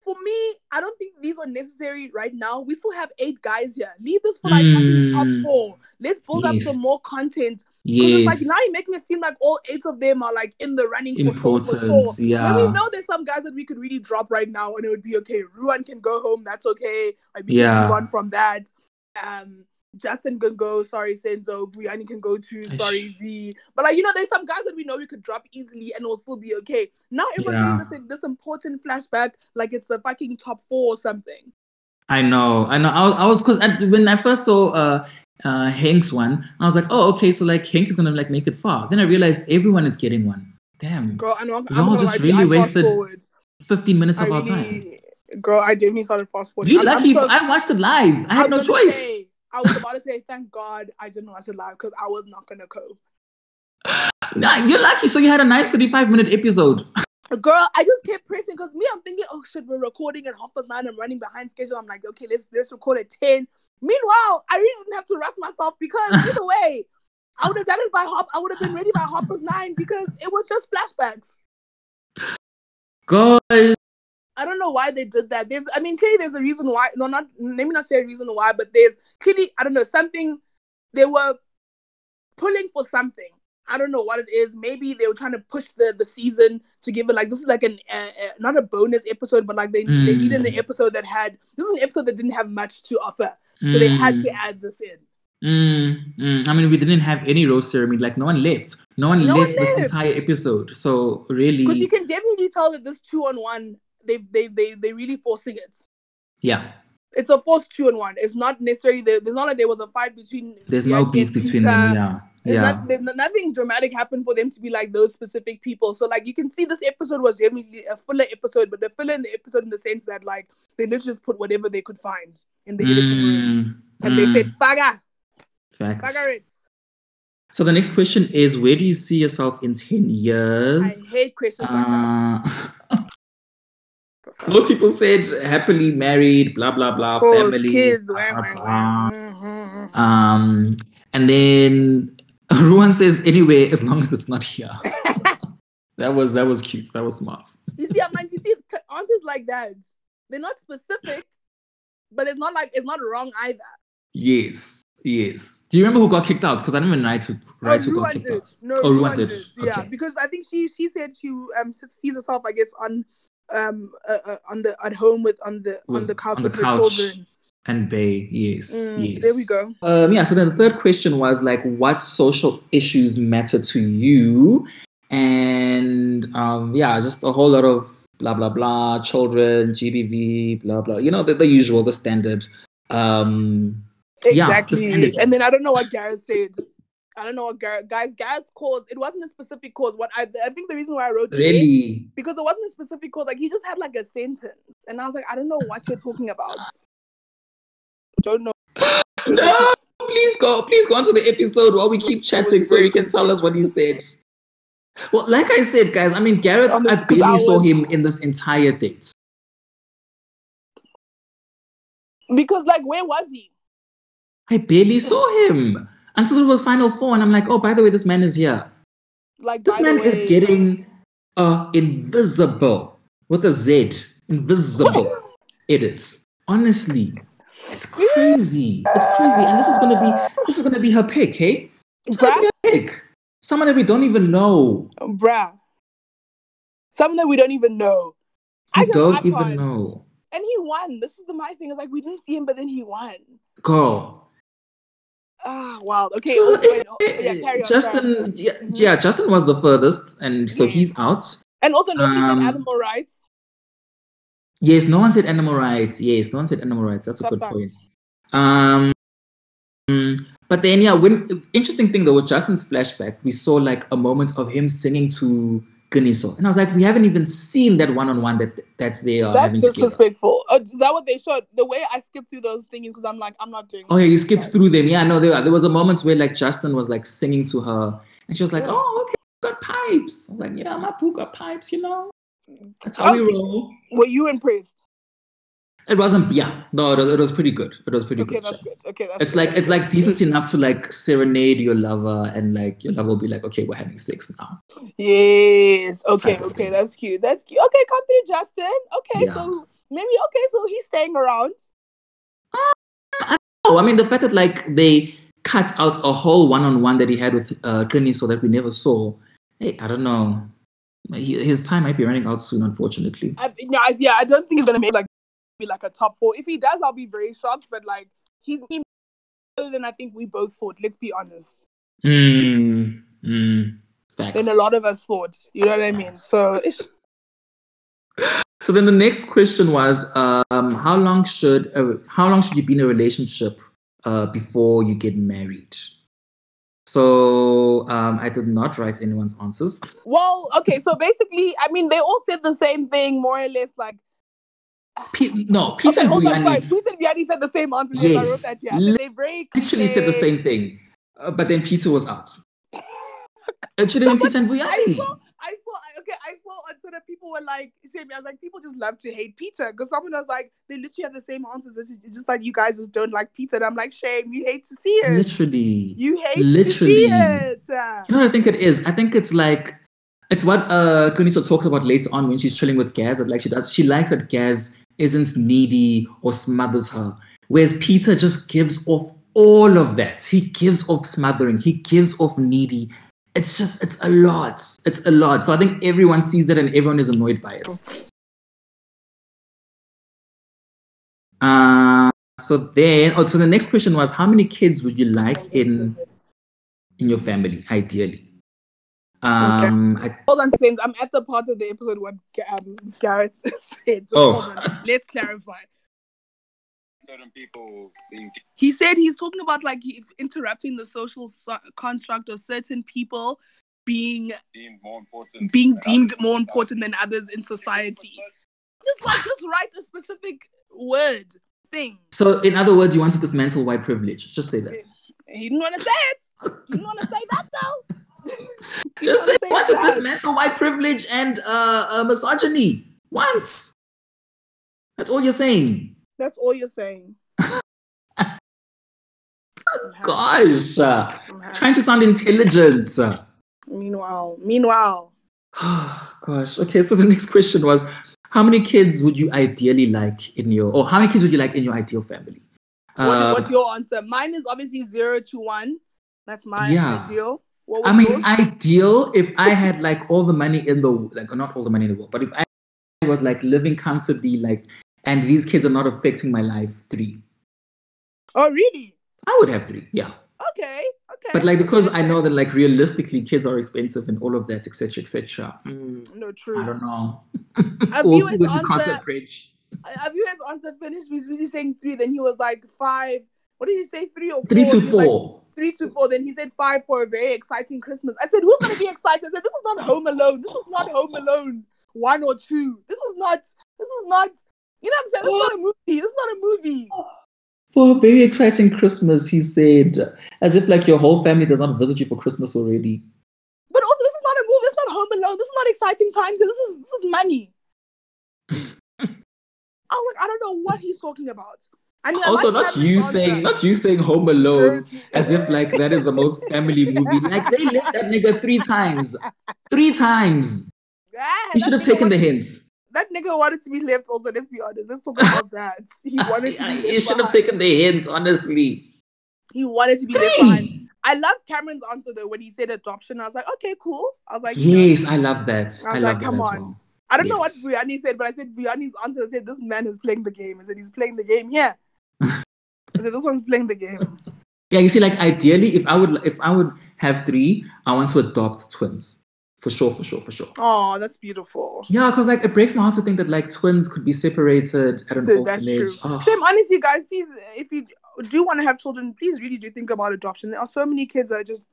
for me, I don't think these are necessary right now. We still have eight guys here. Leave this for like fucking top Mm. four. Let's build up some more content. Because it's like now you're making it seem like all eight of them are like in the running for sure, for sure. Important. When Yeah. we know there's some guys that we could really drop right now and it would be okay. Ruan can go home, that's okay. Like we Yeah. can move on from that. Um Justin can go, sorry, Senzo. Vuyani can go to, sorry, V. But like, you know, there's some guys that we know we could drop easily and it'll still be okay. Now everyone's Yeah. doing this, this important flashback like it's the fucking top four or something. I know, I know. I, was- I was because when I first saw uh, uh, Hank's one, I was like, oh, okay, so like Hank is gonna like make it far. Then I realized everyone is getting one. Damn, Girl, I know I'm, Y'all I'm just really I wasted fast-forward. 15 minutes I of our time. girl, I definitely started fast forwarding. You lucky. so- I watched it live. I had no choice. say- I was about to say, thank God I didn't watch it live because I was not gonna cope. Nah, you're lucky. So you had a nice 35 minute episode. Girl, I just kept pressing because me, I'm thinking, oh shit, we're recording at half past nine. I'm running behind schedule. I'm like, okay, let's let's record at ten. Meanwhile, I really didn't have to rush myself because either way, I would have done it by half. I would have been ready by half past nine because it was just flashbacks. God, I don't know why they did that. There's, I mean, clearly there's a reason why. No, not let me not say a reason why, but there's clearly, I don't know, something they were pulling for something. I don't know what it is. Maybe they were trying to push the the season to give it like this is like an uh, uh, not a bonus episode, but like they they Mm. needed an episode that had this is an episode that didn't have much to offer, so they had to add this in. Mm, mm. I mean, we didn't have any rose ceremony. Like, no one left. No one No one left this entire episode. So, really, Because you can definitely tell that this two on one, they they they they really forcing it. yeah. It's a forced two and one. It's not necessarily there. There's not like there was a fight between. There's no beef between Peter. them. Yeah. Yeah. not, there's nothing dramatic happened for them to be like those specific people. So like you can see this episode was definitely a filler episode, but the filler in the episode in the sense that like they literally just put whatever they could find in the editing room, Mm, and they mm, said "faga, facts. faga it." So the next question is where do you see yourself in 10 years? I hate questions like that. Most people said happily married, blah blah blah, course, family. kids. ta, ta, ta. Um, and then Ruan says anyway, as long as it's not here. that was that was cute. That was smart. You see, I'm like, you see, answers like that, they're not specific, but it's not like it's not wrong either. Yes, yes. Do you remember who got kicked out? Because I didn't even write write oh, who got kicked did. out. No, Oh, Ruan Ruan did. did. Yeah, Okay. because I think she she said she um sees herself, I guess, on um uh, uh, on the at home with on the on the couch on the with couch. children. And Bay, yes, Mm, yes. There we go. Um, yeah, so then the third question was like, what social issues matter to you? And um, yeah, just a whole lot of blah blah blah, children, GBV, blah blah. You know, the, the usual, the standard. Um, Yeah, the Exactly. standard. and then I don't know what Gareth said. I don't know what Gareth guys Gareth's cause. It wasn't a specific cause. What I I think the reason why I wrote it really, because it wasn't a specific cause. Like he just had like a sentence, and I was like, I don't know what you're talking about. Don't know. no. Please go, please go on to the episode while we keep chatting so you can tell us what he said. Well, like I said, guys, I mean, Garrett, I barely saw him in this entire date. Because like, where was he? I barely saw him until it was Final Four, and I'm like, oh, by the way, this man is here. Like This man is getting uh invisible with a Z, invisible edits. Honestly, it's crazy. It's crazy, and this is gonna be this is gonna be her pick, hey? It's gonna be her pick. Someone that we don't even know. bruh. Something that we don't even know. We I don't even know. And he won. This is the my thing. It's like we didn't see him, but then he won. Girl. Ah, wow. Okay. oh, wait, oh, yeah, Justin, on. yeah, Mhm. yeah, Justin was the furthest, and so he's out. And also, nobody Um, animal rights. Yes, no one said animal rights. Yes, no one said animal rights. That's a That's good point. Um, but then yeah, when interesting thing though with Justin's flashback, we saw like a moment of him singing to Qiniso, and I was like, we haven't even seen that one on one that that's they are That's disrespectful. Uh, is that what they showed? The way I skipped through those things because I'm like, I'm not doing. Oh yeah, you skipped through them. Yeah, no, there there was a moment where like Justin was like singing to her, and she was like, Yeah. oh okay, got pipes. I was like, yeah, my poo got pipes. You know, that's how we roll. Were you impressed? It wasn't. Yeah, no, it was, it was pretty good. It was pretty Okay, good. that's good. Okay, that's it's good. like it's like decent enough to like serenade your lover and like your lover will be like okay we're having sex now Yes. Okay. Okay. thing. That's cute. That's cute. Okay, come through, Justin. Okay, Yeah. so maybe okay, so he's staying around. oh i mean the fact that like they cut out a whole one-on-one that he had with uh Glennie so that we never saw hey i don't know his time might be running out soon unfortunately I, yeah, I- yeah. I don't think he's gonna make like be like a top four. If he does, I'll be very shocked. But like, he's he better than I think we both thought. Let's be honest. mm, mm. Than a lot of us thought. You know what I mean? So so then the next question was um how long should uh, how long should you be in a relationship uh before you get married so um i did not write anyone's answers well, okay. So basically, I mean, they all said the same thing, more or less. Like, Pe- no peter okay, on, Vuyani. Peter and Vuyani said the same answer. Yes, I wrote that. Yeah, they very literally said the same thing uh, but then peter was out it should have been peter and I Vuyani. saw, I saw, I- okay, I saw on Twitter people were like, shame. I was like, people just love to hate Peter because someone was like, they literally have the same answers. It's just, it's just like you guys just don't like Peter. And I'm like, shame, you hate to see it. literally You hate Literally. to see it. You know what I think it is? I think it's like it's what uh Qiniso talks about later on when she's chilling with Gaz. That like she does, she likes that Gaz isn't needy or smothers her, whereas Peter just gives off all of that. He gives off smothering. He gives off needy. It's just it's a lot. It's a lot. So I think everyone sees that and everyone is annoyed by it. Uh, so then, oh, so the next question was, how many kids would you like in in your family, ideally? Um, I, Hold on, Saints. I'm at the part of the episode what um, Gareth said. Just Oh. hold on. Let's clarify. certain people being He said he's talking about like he- interrupting the social so- construct of certain people being deemed more important. being deemed more important than others in society. Just like just write a specific word thing. So, in other words, you want to dismantle white privilege. Just say that. He didn't want to say it. He didn't want to say that though. Just say didn't you want to dismantle white privilege and uh, uh, misogyny once. That's all you're saying. That's all you're saying. Gosh, uh, trying to sound intelligent. Meanwhile, meanwhile, Gosh. Okay. So the next question was, how many kids would you ideally like in your, or how many kids would you like in your ideal family? what, Um, what's your answer? Mine is obviously zero to one. That's my Yeah. ideal. What I mean, yours? ideal if I had like all the money in the like, not all the money in the world, but if I was like living comfortably, like, and these kids are not affecting my life, three. oh, really? I would have three, yeah. Okay, okay. But like because I know that like realistically kids are expensive and all of that, etc., etc. Mm, No, true. I don't know. Have we'll you see his when we cross answer- that bridge. Have you his answer finished? He was busy saying three. Then he was like five. What did he say? Three or four? Three to He was like, four. three to four. Then he said five for a very exciting Christmas. I said, who's gonna be excited? I said, this is not Home Alone. This is not Home Alone one or two. This is not. This is not. You know what I'm saying? This is not a movie. This is not a movie. For a very exciting Christmas, he said, as if like your whole family does not visit you for Christmas already. But also, this is not a movie. This is not Home Alone. This is not exciting times. This is this is money. I was like, I don't know what he's talking about. I mean, I Also, like not you saying, not you saying Home Alone, as if like that is the most family movie. Like they left that nigga three times, three times. Yeah, He should have taken the hints. That nigga wanted to be left. Also, let's be honest. Let's talk about that. He wanted to be. He should have taken the hints, honestly. He wanted to be left behind. I loved Cameron's answer though when he said adoption. I was like, okay, cool. I was like, Yes, I love that. I, was love like, that come as on. well. I don't know what Yes. Brianni said, but I said Brianni's answer said this man is playing the game. I said he's playing the game here. I said this one's playing the game. Yeah, you see, like ideally, if I would, if I would have three, I want to adopt twins, for sure, for sure, for sure. Oh, that's beautiful. Yeah, because like it breaks my heart to think that like twins could be separated at an So that's orphanage. true. Oh, Shame, honestly, guys, please, if you do want to have children, please really do think about adoption. There are so many kids that are just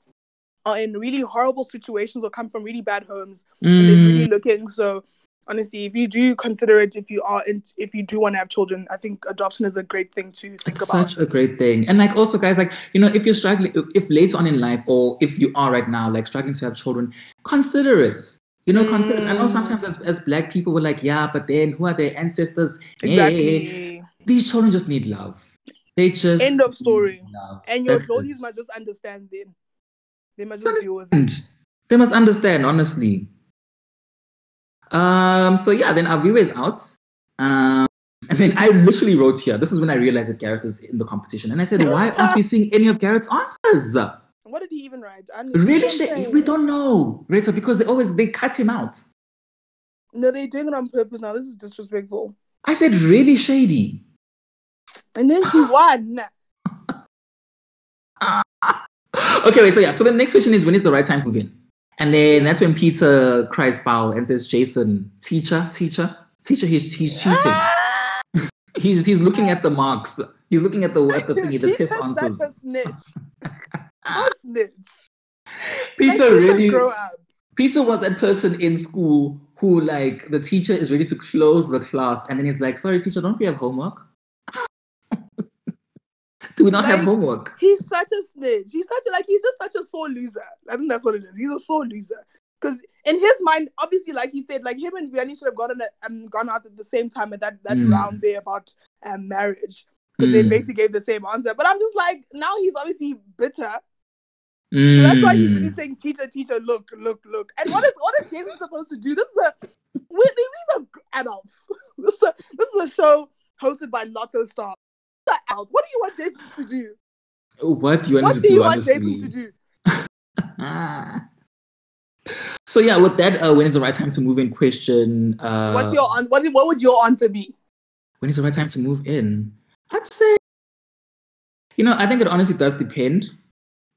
are in really horrible situations or come from really bad homes and they're mm, really looking. So honestly, if you do consider it, if you are in, if you do want to have children, I think adoption is a great thing to think it's about. such a great thing. And like also, guys, like you know, if you're struggling, if later on in life, or if you are right now, like struggling to have children, consider it. You know, consider. it. I know Mm. sometimes as, as black people, we're like, yeah, but then who are their ancestors? Exactly. these children just need love. They just End of story. Love. And your That's Joldies must just understand them. They must Just just deal with it. They must understand, honestly. Um. So yeah, then Aviwe is out. Um. And then I literally wrote here. This is when I realized that Gareth is in the competition, and I said, "Why aren't we seeing any of Gareth's answers?" What did he even write? I Really, you know what I'm sh- we don't know, Rita, because they always they cut him out. No, they're doing it on purpose now. This is disrespectful. I said, "Really shady." And then he won. okay, wait. So yeah. So the next question is, when is the right time to win? And then that's when Peter cries foul and says, "Jason, teacher, teacher, teacher, he's he's cheating." He's he's looking at the marks. He's looking at the at the thingy, the test answers. a snitch. A snitch. Peter Like, really grow up. Peter was that person in school who like the teacher is ready to close the class and then he's like, sorry teacher, don't we have homework? Do we not have homework? He's such a snitch. He's such a like he's just such a sore loser. I think that's what it is. He's a sore loser. Because in his mind, obviously, like he said, like him and Vuyani should have gone, a, um, gone out at the same time at that, that Mm. round there about um, marriage. Because they Mm. basically gave the same answer. But I'm just like, now he's obviously bitter. So that's why he's Mm. really saying, teacher, teacher, look, look, look. And what is what is Jason supposed to do? This is a we, these are adults. This is a, this is a show hosted by Lotto Star. Are adults. What do you want Jason to do? What do you want What do to you do, want? Jason to do? so yeah, with that, uh, when is the right time to move in question? Uh, What's your an- what? What would your answer be? when is the right time to move in? I'd say, you know, I think it honestly does depend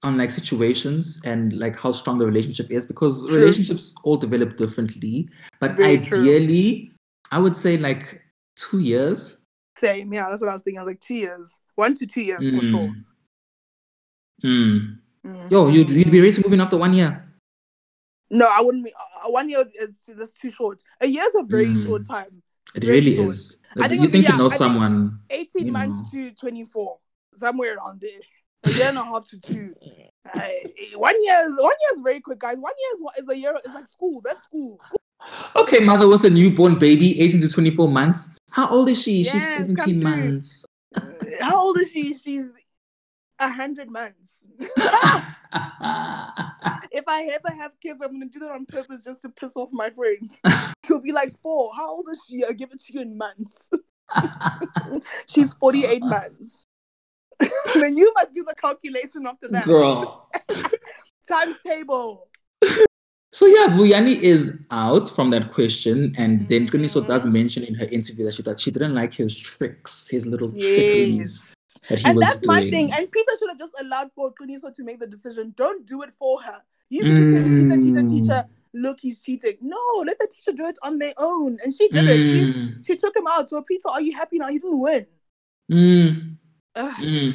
on like situations and like how strong the relationship is because True. relationships all develop differently. But Very true. ideally, I would say like two years. Same, yeah, that's what I was thinking. I was like two years, one to two years for sure. Mm. Mhm. Yo, you'd, you'd be ready to move in after one year. No, I wouldn't. Be, uh, one year is that's too short. A year is a very Mm. short time. It Very really short. is. I think you it'd be- think you know I someone. Eighteen You months know. to twenty-four, somewhere around there. A year and a half to two. Uh, one year is one year is very quick, guys. One year is, what- is a year. It's like school. That's school. Okay, mother with a newborn baby, 18 to 24 months. How old is she? She's Yes, come 17 months. Uh, How old is she? She's a hundred months. if I ever have kids, I'm gonna do that on purpose just to piss off my friends. She'll be like four. How old is she? I'll give it to you in months. She's 48 months. then you must do the calculation after that. Girl. Times table. So yeah, Vuyani is out from that question, and then Qiniso does mention in her interview that she that she didn't like his tricks, his little Yes. trickeries that And that's doing. my thing. And Peter should have just allowed for Qiniso to make the decision. Don't do it for her. You be saying, teacher, teacher, Mm. teacher, look, he's cheating. No, let the teacher do it on their own. And she did it. She, Mm, she took him out. So, Peter, are you happy now? He didn't win. mm, mm.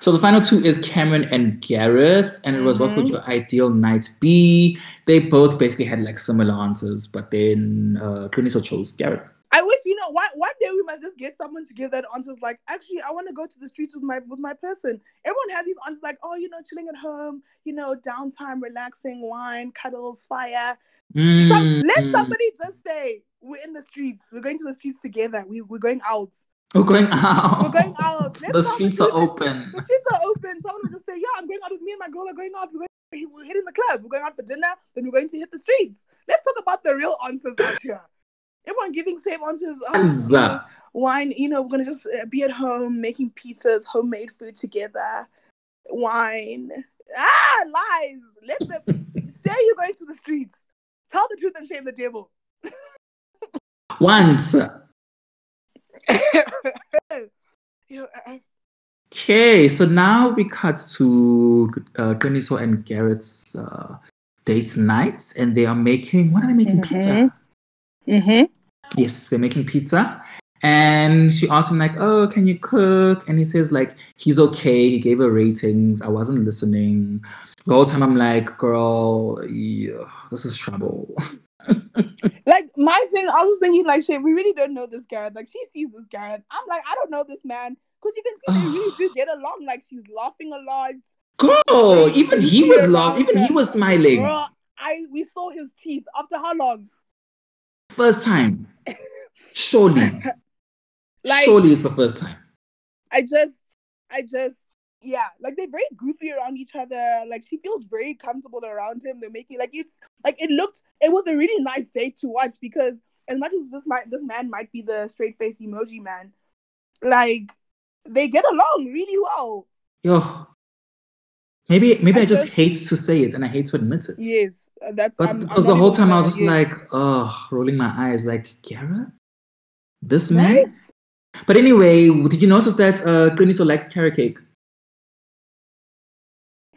So the final two is Cameron and Gareth, and it was what would Mhm. your ideal night be? They both basically had like similar answers, but then uh, Qiniso chose Gareth. I wish you know one one day we must just get someone to give that answers like actually I want to go to the streets with my with my person. Everyone has these answers like oh you know chilling at home, you know downtime, relaxing, wine, cuddles, fire. So Mm, let mm. somebody just say we're in the streets. We're going to the streets together. We we're going out. We're going out. We're going out. The streets are open. The streets are open. Someone will just say yeah I'm going out with me and my girl are going out. We're going. We're hitting the club. We're going out for dinner. Then we're going to hit the streets. Let's talk about the real answers out here. Everyone giving same answers. Anza. wine you know we're gonna just uh, be at home making pizzas homemade food together wine ah lies let them say you're going to the streets tell the truth and shame the devil Once. You know, I- Okay, so now we cut to uh, Qiniso and Garrett's uh, date nights, and they are making. What are they making? Pizza. Mm-hmm. Yes, they're making pizza. And she asked him like, "Oh, can you cook?" And he says like, "He's okay." He gave her ratings. I wasn't listening. The whole time I'm like, "Girl, yeah, this is trouble." like my thing i was thinking like shit we really don't know this Gareth. like she sees this Gareth. i'm like i don't know this man because you can see they really do get along like she's laughing a lot Girl, even he was laughing. Even he was smiling. Girl, i we saw his teeth after how long First time. Surely. Like- Surely it's the first time. I just, I just, yeah, like they're very goofy around each other. Like she feels very comfortable around him. They're making like it's like it looked. It was a really nice date to watch because as much as this might this man might be the straight face emoji man, like they get along really well. Yo. Maybe maybe I, I just, just- hate to say it and I hate to admit it. Yes, uh, that's. But I'm- I'm because the whole time I was just yes. like, oh, rolling my eyes, like, Garrett? This man? right? But anyway, did you notice that uh Qiniso likes carrot cake?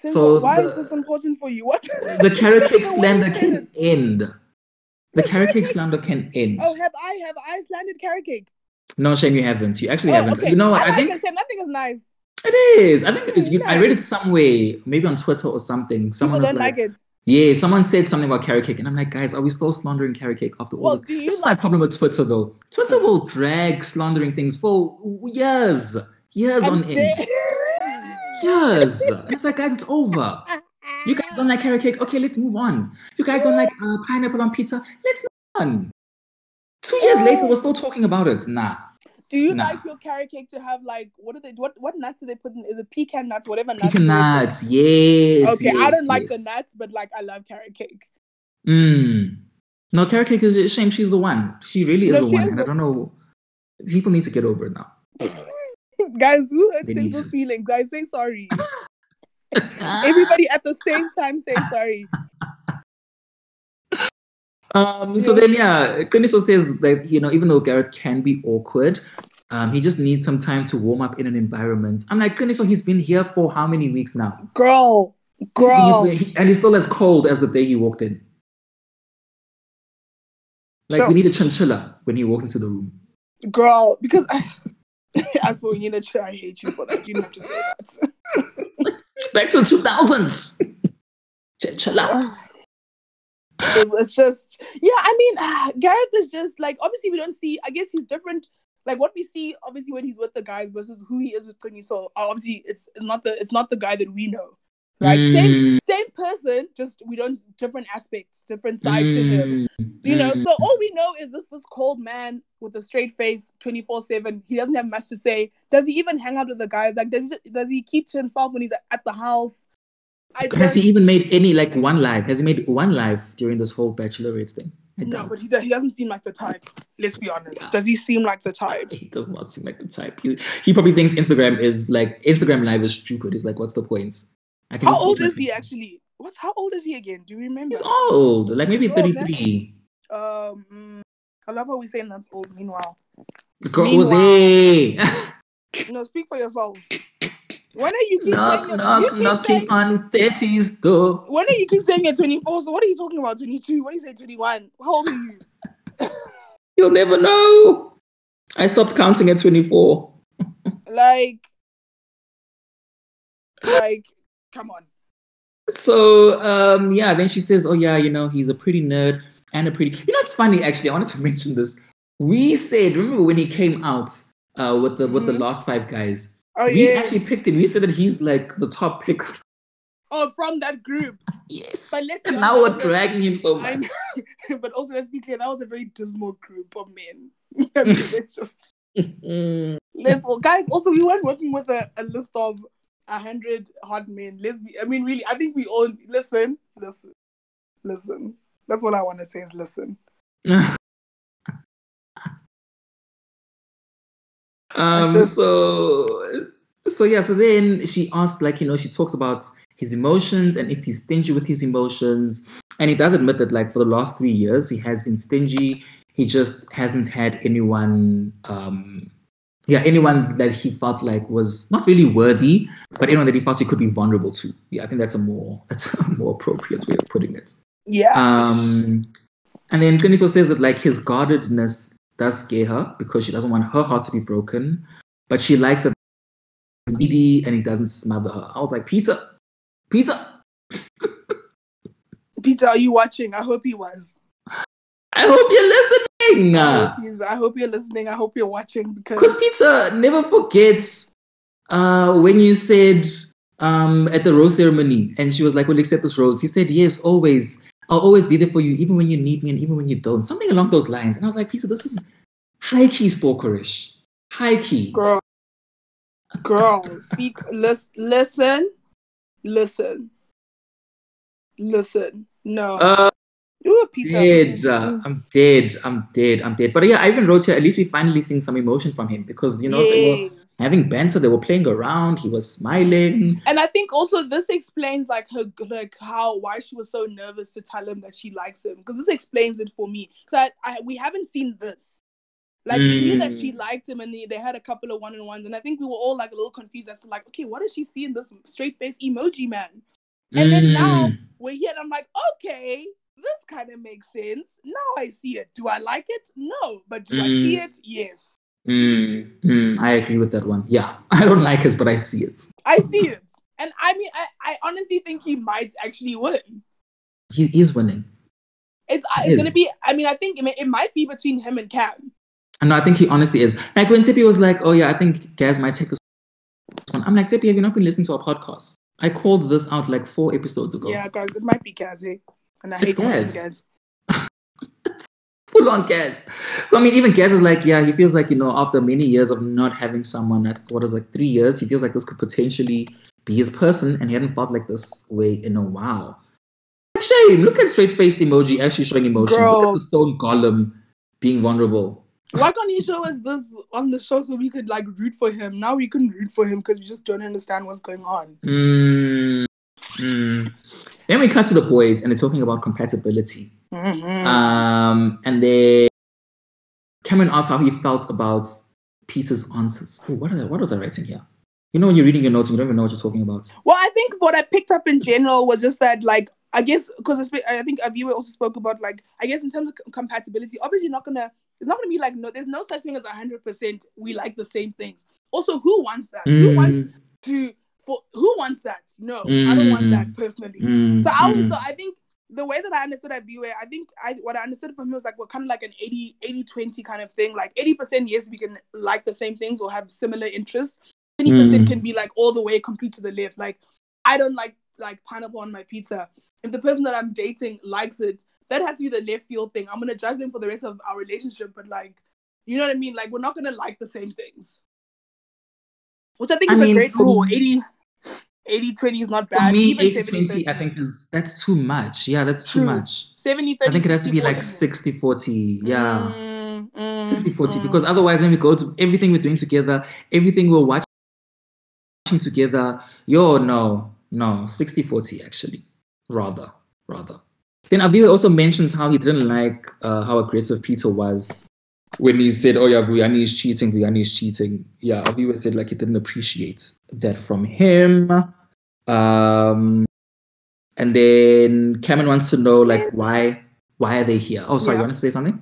Since So why the- is this important for you? What? The carrot cake slander can end. The carrot cake slander can end. Oh, have I have I slandered carrot cake? No, shame you haven't. You actually Oh, haven't. okay. You know what? I, I, think. That is nice. it is. I think it is. You, I read it Nice. some way, maybe on Twitter or something. People Someone was don't like, like it. Yeah, someone said something about carrot cake, and I'm like, guys, are we still slandering carrot cake after all Well, this? This is my problem with Twitter, though. Twitter will drag slandering things for years, years I'm on end, And it's like, guys, it's over. You guys don't like carrot cake? Okay, let's move on. You guys don't like uh, pineapple on pizza? Let's move on. Two years later, we're still talking about it. Nah. Do you Nah. like your carrot cake to have like what are they what what nuts do they put in? Is it pecan nuts? Whatever nuts. Pecan do they put? nuts, yes. Okay, I don't like the nuts, but like I love carrot cake. Mm. No, carrot cake is a shame. She's the one. She really is No, the one. is And the- I don't know. People need to get over it now. Guys, who hurt They need Simple to. feelings? Guys, say sorry. Everybody at the same time say sorry. Um, so then, yeah, Qiniso says that, you know, even though Garrett can be awkward, um, he just needs some time to warm up in an environment. I'm like, Qiniso, he's been here for how many weeks now? Girl. Girl. He- and he's still as cold as the day he walked in. Like, Sure. we need a chinchilla when he walks into the room. girl, because I, as for you know, I hate you for that. You didn't have to say that. Back to the two thousands. Chill out. it was just yeah i mean ah, gareth is just like obviously we don't see i guess he's different like what we see obviously when he's with the guys versus who he is with Quinny. So obviously it's, it's not the it's not the guy that we know. Right? Mm. Same same person, just we don't different aspects, different side to him. Mm. You know, Mm. so all we know is this this cold man with a straight face, 24-7. He doesn't have much to say. Does he even hang out with the guys? Like does he, does he keep to himself when he's at the house? I Has he even made any like one live? Has he made one live during this whole bachelorette thing? I no, doubt. but he, he doesn't seem like the type. Let's be honest. Yeah. Does he seem like the type? He does not seem like the type. He, he probably thinks Instagram is like Instagram live is stupid. He's like, what's the point? I can How old is he actually? What's how old is he again? Do you remember? He's old, like maybe He's old, eh? 33. Um, mm, I love how we saying that's old. Meanwhile, Go Meanwhile- no, speak for yourself. When are you keep saying knock, you're, knock, you keep saying, knocking on 30's door. when are you keep saying you're 24? So what are you talking about? 22? What do you say 21? How old are you? You'll never know. I stopped counting at 24. Like, like, come on. So um yeah, then she says, Oh yeah, you know, he's a pretty nerd and a pretty you know it's funny actually, I wanted to mention this. We said, remember when he came out uh with the with the Mhm. last five guys? Oh we yeah. actually picked him. We said that he's like the top pick. oh, from that group. Yes. But let's And now we're dragging him so much. but also, let's be clear. That was a very dismal group of men. I mean, let's just let's guys. Also, we weren't working with a, a list of a hundred hot men. Be. I mean, really, I think we all listen, listen, listen. That's what I want to say is listen. um just- so so yeah so then she asks like you know she talks about his emotions and if he's stingy with his emotions and he does admit that like for the last three years he has been stingy he just hasn't had anyone um yeah anyone that he felt like was not really worthy but anyone that he felt he could be vulnerable to yeah i think that's a more that's a more appropriate way of putting it Yeah. um, and then Qiniso says that like his guardedness does scare her because she doesn't want her heart to be broken, but she likes that needy and he doesn't smother her. I was like, Peter, Peter, Peter, are you watching? I hope he was. I hope you're listening. I hope, I hope you're listening. I hope you're watching because Because Peter never forgets uh, when you said um, at the rose ceremony, and she was like, "Will accept this rose?" He said, "Yes, always. I'll always be there for you, even when you need me and even when you don't." Something along those lines. And I was like, Peter, this is high key stalkerish, high key. girl, girl, speak. Lis- listen, listen, listen. No, Uh, you a Peter. dead. Uh, Mm. I'm dead. I'm dead. I'm dead. But yeah, I even wrote here. At least we finally seeing some emotion from him because you know they were having banter. They were playing around. He was smiling. And I think also this explains like her like how why she was so nervous to tell him that she likes him because this explains it for me. Because I, I we haven't seen this. Like we knew that she Mm. liked him and they, they had a couple of one on ones and I think we were all like a little confused as to like okay what does she see in this straight face emoji man? And then now Mm. we're here and I'm like okay this kind of makes sense. Now I see it. Do I like it? No, but do I see Mm. it? Yes, Mm, mm, I agree with that one. Yeah, I don't like it, but I see it. I see it. And I mean I, I honestly think he might actually win. He is winning. It's, uh, It it's gonna is. be. I mean, I think it, may, it might be between him and Cam. And no, I think he honestly is. Like when Tippy was like, "Oh yeah, I think Gaz might take this one." I'm like, Tippy, have you not been listening to our podcast? I called this out like four episodes ago. Yeah, guys, it might be Gaz. eh? And I It's hate calling him Gaz. Gaz. full on Gaz. I mean, even Gaz is like, yeah, he feels like, you know, after many years of not having someone, at what is like three years, he feels like this could potentially be his person, and he hadn't felt like this way in a while. Shame. Look at straight faced emoji actually showing emotion. Look at the stone golem being vulnerable. Why can't he show us this on the show so we could like root for him? Now we couldn't root for him because we just don't understand what's going on. Mm, mm. Then we cut to the boys, and they're talking about compatibility. Mhm. Um, and then Cameron asked how he felt about Peter's answers. Oh, what, are, what was I writing here? You know, when you're reading your notes, and you don't even know what you're talking about. well, I think what I picked up in general was just that like I guess because I think Aviwe also spoke about like I guess in terms of c- compatibility, obviously not gonna it's not gonna be like no, there's no such thing as hundred percent we like the same things. Also, who wants that? Who wants Mm, to for who wants that? No, I don't want that personally. mm, So I was mm. so I think the way that I understood that viewer, I think I what I understood from him was like we're kind of like an 80 80 20 kind of thing. Like 80% yes we can like the same things or have similar interests. 20% Mm. can be like all the way complete to the left. Like I don't like like pineapple on my pizza. If the person that I'm dating likes it, that has to be the left field thing. I'm gonna judge them for the rest of our relationship, but like you know what I mean? Like we're not gonna like the same things. Which I think I is mean, a great rule. me- 80 80 20 is not bad. For me, Even 80 70 20, I think is that's too much. Yeah, that's too much. 70 30. I think it has to be like 60, 60 40. Yeah. Mm, mm, 60 40 mm. because otherwise when we go to everything we're doing together everything we're watching together yo no no 60 40 actually rather rather then Aviwe also mentions how he didn't like uh, how aggressive Peter was when he said oh yeah Vuyani is cheating Vuyani is cheating yeah Aviwe said like he didn't appreciate that from him um and then Cameron wants to know like why why are they here oh sorry Yeah. you want to say something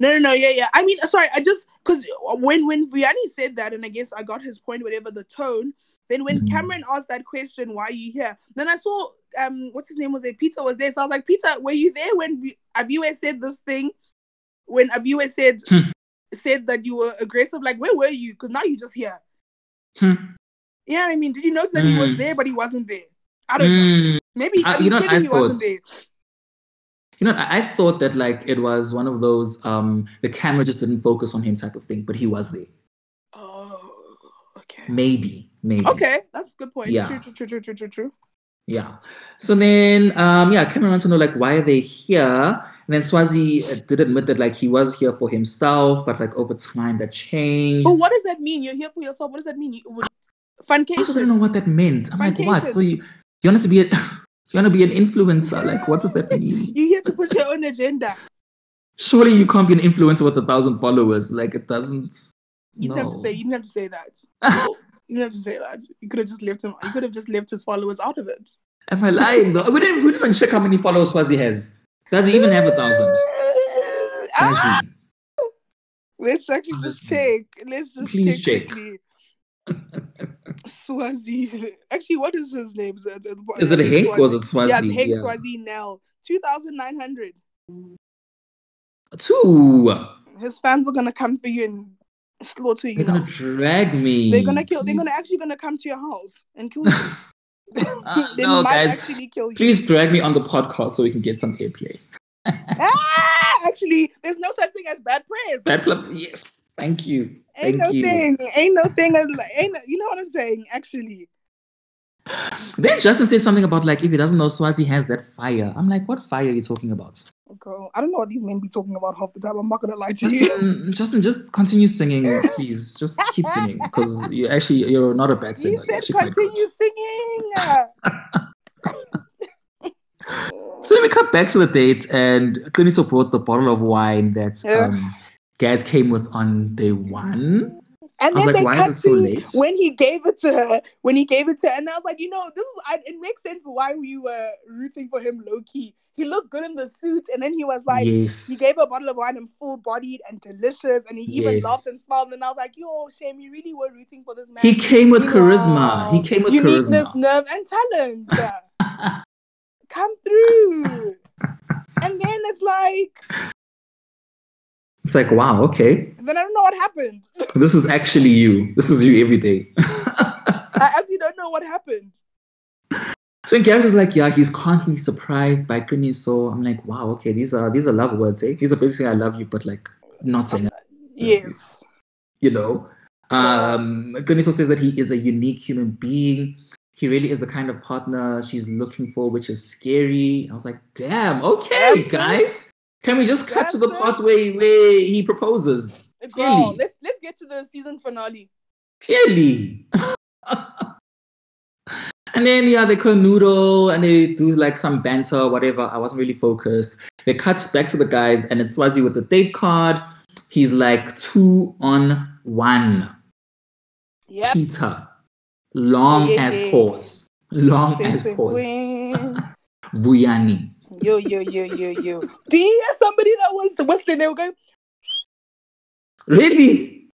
No, no, no, yeah, yeah. I mean, sorry, I just because when when Vuyani said that, and I guess I got his point, whatever the tone. Then when Mhm. Cameron asked that question, "Why are you here?" Then I saw um, what's his name was there? Peter was there, so I was like, "Peter, were you there when Aviwe said this thing? When Aviwe said Hmm. said that you were aggressive? Like, where were you? Because now you're just here. Hmm. Yeah, I mean, did you notice that he was Mm. there, but he wasn't there? I don't know. Mm. Maybe Uh, I you know I clearly he wasn't thought? there. You know, I, thought that like it was one of those um the camera just didn't focus on him type of thing, but he was there. Oh, okay. Maybe, maybe. Okay, that's a good point. Yeah. True, true, true, true, true, true, true. Yeah. So then, um, yeah, Cameron wants to know like why are they here? And then Swazi uh, did admit that like he was here for himself, but like over time that changed. But what does that mean? You're here for yourself. What does that mean? You, would, I also didn't know what that meant. I'm like, what? So you you want to be a you want to be an influencer? Like, what does that mean? You're here to push your own agenda. Surely you can't be an influencer with a thousand followers. Like, it doesn't. You didn't have to say. You didn't have to say that. you didn't have to say that. You could have just left him. You could have just left his followers out of it. Am I lying though? We didn't, we didn't even check how many followers Swazi has. Does he even have a thousand? Ah, let's actually just check. Let's just Please check. check. Swazi. Actually, what is his name? Is it, Is it Hank or is it Swazi? Yeah, it's Hank Yeah. Swazi Nell. Two thousand nine hundred. Two. His fans are gonna come for you and slaughter you. They're gonna drag me. They're gonna kill. They're gonna actually gonna come to your house and kill you. They no, guys. actually kill you. Please drag me on the podcast so we can get some airplay. Ah, actually, there's no such thing as bad press. Bad club. Yes. Thank you. ain't Thank no you. thing. Ain't no thing. As, like, ain't no, you know what I'm saying? Actually, Then Justin says something about like if he doesn't know Swazi has that fire. I'm like, what fire are you talking about? Girl, I don't know what these men be talking about half the time. I'm not gonna lie to you. Justin, Justin, just continue singing, please. Just keep singing because you actually you're not a bad singer. You said actually quite good. continue singing. So then we cut back to the date, and Qiniso brought the bottle of wine that um, guys came with on day one. And then like, they cut so to late? when he gave it to her. When he gave it to her, and I was like, you know, this is. I, it makes sense why we were rooting for him low key. He looked good in the suit, and then he was like, yes. he gave a bottle of wine and full bodied and delicious, and he even Yes. laughed and smiled. And I was like, yo, shame, you really were rooting for this man. he came with charisma. Wow. He came with uniqueness, charisma. nerve, and talent. Come through. and then it's like, It's like, wow, okay. then I don't know what happened. This is actually you. This is you every day. I actually don't know what happened. so Gary was like, yeah, he's constantly surprised by Qiniso. I'm like, wow, okay, these are these are love words, eh? These are basically I love you, but like not saying it. Yes. you know. Um, Qiniso says that he is a unique human being. He really is the kind of partner she's looking for, which is scary. I was like, damn, okay, guys. Can we just cut to the That's part where, where he proposes? Girl, Clearly. let's let's get to the season finale. Clearly. and then yeah, they canoodle and they do like some banter, whatever. I wasn't really focused. They cut back to the guys, and it's Swazi with the date card. He's like two on one. Yep. Peter. Long Yeah, as yeah. pause. Long Twin, as twin, pause. Vuyani. Yo, yo, yo, yo, yo. Do you hear somebody that was whistling? They were going, Really?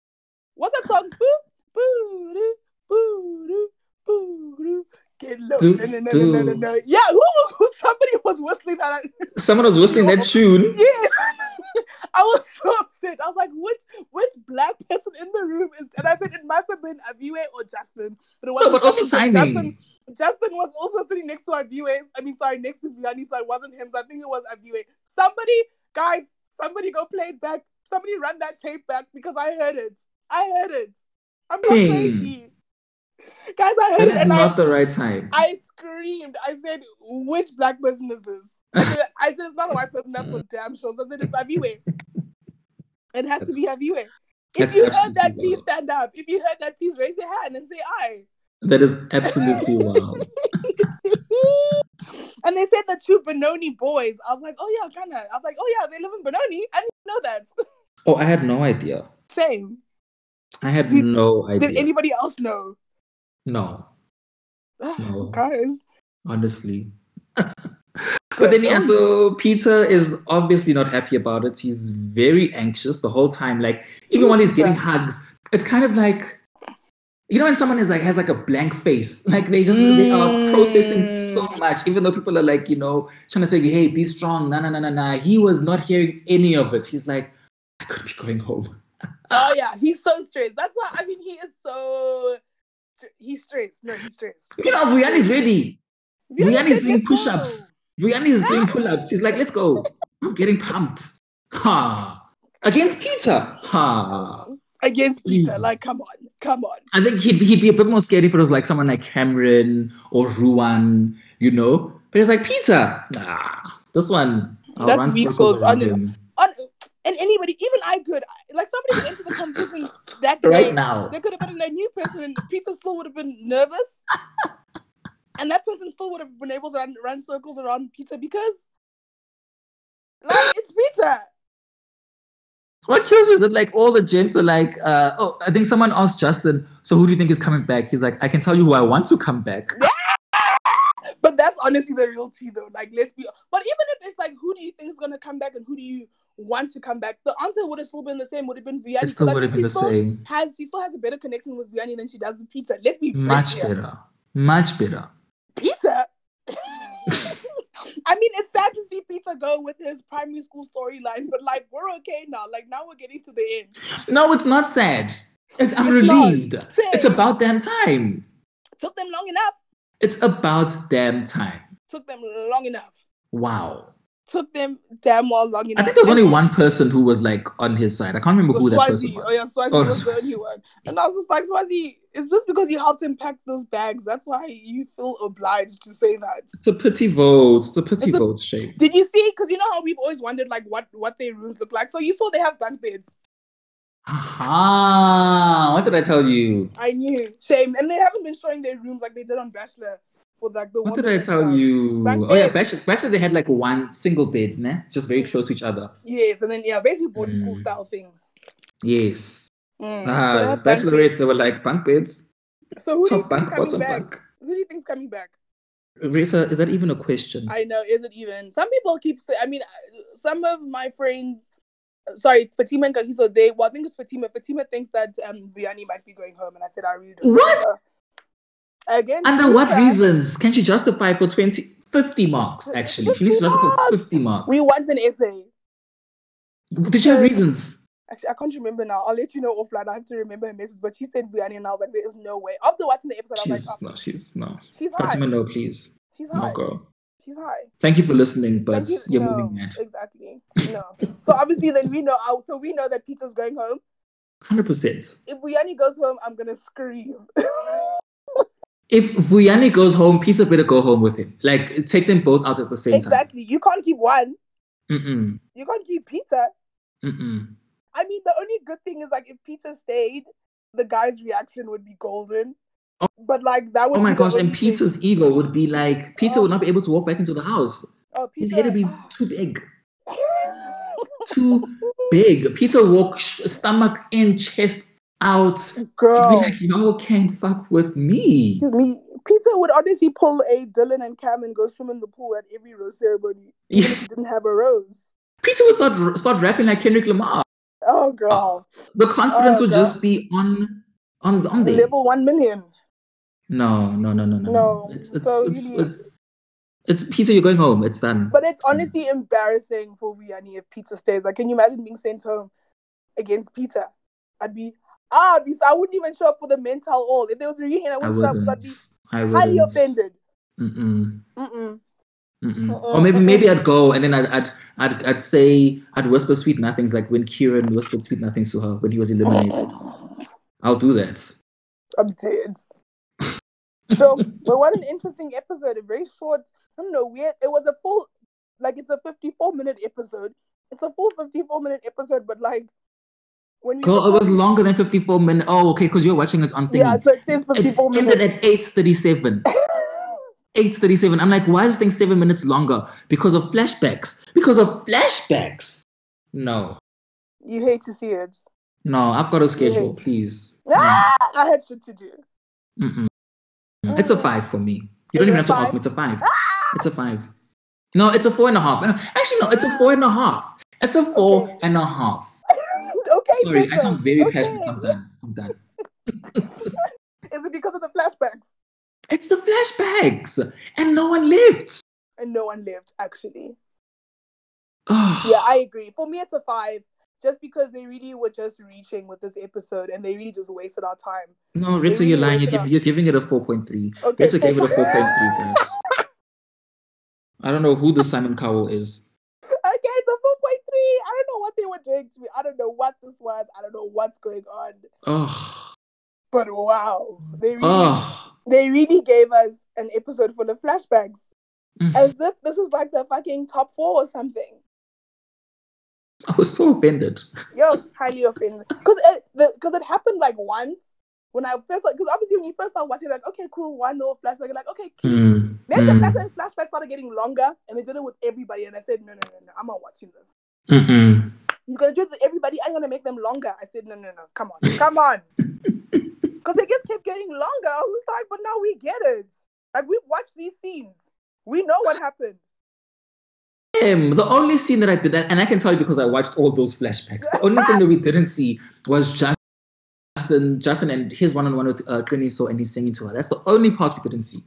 what's that song? Boo, boo, boo, boo, doo. Get low. Do, No, no, no, no, no, no, no. Yeah, who, who somebody was whistling that. Someone was whistling that tune. Yeah. I was so upset. I was like, which which black person in the room is and I said it must have been Aviwe or Justin. But it wasn't but also Justin, timing. Justin was also sitting next to Aviwe. I mean, sorry, next to Vuyani, so it wasn't him. So I think it was Aviwe. Somebody, guys, somebody go play it back. Somebody run that tape back because I heard it. I heard it. I'm not Dang. crazy. Guys, I That heard it is and I, not the right time. I screamed. I said, which black person is this? I said, I said it's not a white person, that's for damn sure. So I said, it's Aviwe. It has to be Aviwe. If you heard that, please stand up. If you heard that, please raise your hand and say I. That is absolutely wild. and they said the two Benoni boys. I was like, oh yeah, kind of. I was like, oh yeah, they live in Benoni. I didn't know that. Oh, I had no idea. Same. I had Did- no idea. Did anybody else know? no, No. Guys. honestly. but then yeah, so Peter is obviously not happy about it. He's very anxious the whole time. Like even while he's getting hugs, it's kind of like you know when someone is like has like a blank face, like they just they are processing so Mm. much, even though people are like, you know, trying to say, hey, be strong, nah, nah, nah, nah, nah. He was not hearing any of it. He's like, I could be going home. Oh yeah, he's so stressed. That's why I mean he is so he's stressed. No, he's stressed. You know, Vuyani's ready. Vuyani's said, doing push-ups. Vuyani's doing pull-ups. He's like, let's go. I'm getting pumped. Ha. Against Peter. Ha. Against hmm. Peter. Please. Like, come on, come on. I think he'd, he'd be a bit more scared if it was like someone like Cameron or Ruan, you know? But it's like, Peter, nah, this one, I'll That's run weak circles sauce, around honest. him On, and anybody, even I could, like somebody could enter the competition that day, right now. There could have been a new person, and Peter still would have been nervous, and that person still would have been able to run, run circles around Peter because, like, it's Peter. What kills me is that like all the gents are like, uh, oh, I think someone asked Justin, so who do you think is coming back? He's like, I can tell you who I want to come back. But that's honestly the real tea, though. Like, let's be. But even if it's like, who do you think is gonna come back, and who do you want to come back? The answer would have still been the same. Would have been Vuyani. It still would have been the same. Has she still has a better connection with Vuyani than she does with Peter? Let's be Much better. Much better. Peter. I mean, it's sad to see Peter go with his primary school storyline, but like we're okay now. Like now we're getting to the end. No, it's not sad. It's, I'm It's relieved. It's about damn time. It Took them long enough. It's about damn time. Took them long enough. Wow. Took them damn well long enough. I think there was only one person who was like on his side. I can't remember who that person was. Oh yeah, Swazi Oh, was the only one. And I was just like, Swazi, is this because you helped him pack those bags? That's why you feel obliged to say that. It's a pity vote. It's a pity It's a- vote, Shay. Did you see? Because you know how we've always wondered like what what their rooms look like. So you saw they have bunk beds. Aha! What did I tell you? I knew. Shame. And they haven't been showing their rooms like they did on Bachelor for like the What did I tell um, you? bunk Oh yeah, bed. Bachelor, Bachelor they had like one single beds, né? Just very close to each other. Yes, and then yeah, basically boarding school Mm. style things. Yes. Mm, so Ah, have bunk bachelorettes, they were like bunk beds, So who do you top bunk, coming bottom back? bunk. Who do you think's coming back? Rita, is that even a question? I know, is it even? Some people keep saying. I mean, uh, some of my friends. Sorry, Fatima and Kagiso, they well, I think it's Fatima. Fatima thinks that um Vuyani might be going home, and I said I really don't. What? know. Again, Under what reasons can she justify for 20, 50 marks? Actually, she needs to justify marks. 50 marks. We want an essay. Did she have reasons? Actually, I can't remember now. I'll let you know offline. I have to remember her message, but she said Vuyani, and I was like, there is no way. After watching the episode, I was She's like, oh, no, she's no. oh, she's high. Fatima, no, please. She's No, high. girl. She's high. Thank you for listening, but you- you're no, moving mad. Exactly. No. so obviously, then we know. So we know that Peter's going home. 100%. If Vuyani goes home, I'm gonna scream. If Vuyani goes home, Peter better go home with him. Like, take them both out at the same time. exactly. You can't keep one. Mm-mm. You can't keep Peter. Mm-mm. I mean, the only good thing is like if Peter stayed, the guy's reaction would be golden. Oh. But like that would. Oh my gosh, and only thing. Peter's ego would be like, Peter Oh. would not be able to walk back into the house. Oh, Peter. His head would be too big. Too big. Peter walk sh- stomach in, chest out. Girl. like, y'all can't fuck with me. me, Peter would honestly pull a Dylan and Cam and go swim in the pool at every rose ceremony, even if he didn't have a rose. Peter would start start rapping like Kendrick Lamar. Oh, girl. The confidence Oh, would girl. just be on on on there. Level 1 million. No, no, no, no, no. No, It's it's so it's, really- it's it's Peter. You're going home. It's done. But it's honestly embarrassing for Vuyani if Peter stays. Like, can you imagine being sent home against Peter? I'd be, ah, I'd be, I wouldn't even show up for the mental all. If there was a reunion, I I wouldn't show up I'd be I highly wouldn't. offended. Mm-mm. Mm-mm. Mm-mm. Uh-uh, Or maybe maybe I'd go and then I'd, I'd I'd I'd say I'd whisper sweet nothings like when Kieran whispered sweet nothings to her when he was eliminated. Oh. I'll do that. I'm dead. so, but what an interesting episode. A very short, I don't know, weird. It was a full, like, it's a 54 minute episode. It's a full 54 minute episode, but like, when. Girl, it was longer than 54 minutes. Oh, okay, because you're watching it on thingy. Yeah, so it says 54 it ended at 8:37. 8:37. I'm like, why is this thing seven minutes longer? Because of flashbacks. Because of flashbacks. No, you hate to see it. no, I've got a schedule, please. No. Ah, I had shit to do. Mm-mm. It's a five for me. You don't even have to five? ask me. It's a five. Ah! It's a five. No, it's a four and a half. Actually, no, it's a four and a half. It's a four Okay. and a half. okay, Sorry, I sound very okay. passionate. I'm done. I'm done. Is it because of the flashbacks? It's the flashbacks, and no one lived. And no one lived, actually. Yeah, I agree. For me, it's a five, just because they really were just reaching with this episode and they really just wasted our time. no, Ritza, really you're lying. You're, give, our- you're giving it a 4.3. Okay, Ritza gave it a 4.3. 4.3, guys. I don't know who the Simon Cowell is. Okay, it's a 4.3. I don't know what they were doing to me. I don't know what this was. I don't know what's going on. Oh, But wow, they really, oh. They really gave us an episode full of flashbacks. Mm. As if this is like the fucking top four or something. I was so offended. Yo, highly offended. Because it, the, it happened like once when I first, because obviously when you first start watching, like, okay, cool, one little flashback. You're like, okay, cute. Mm, Then the mm, flashback, flashback started getting longer and they did it with everybody. And I said, no, no, no, no, I'm not watching this. mm-mm. You're going to do it with everybody. I'm going to make them longer. I said, no, no, no, come on, come on. Because they just kept getting longer. I was like, but now we get it. Like, we've watched these scenes. We know what happened. Um, the only scene that I did, and I can tell you because I watched all those flashbacks. The only thing that we didn't see was Justin, Justin, and his one-on-one with uh, Qiniso, and he's singing to her. That's the only part we didn't see.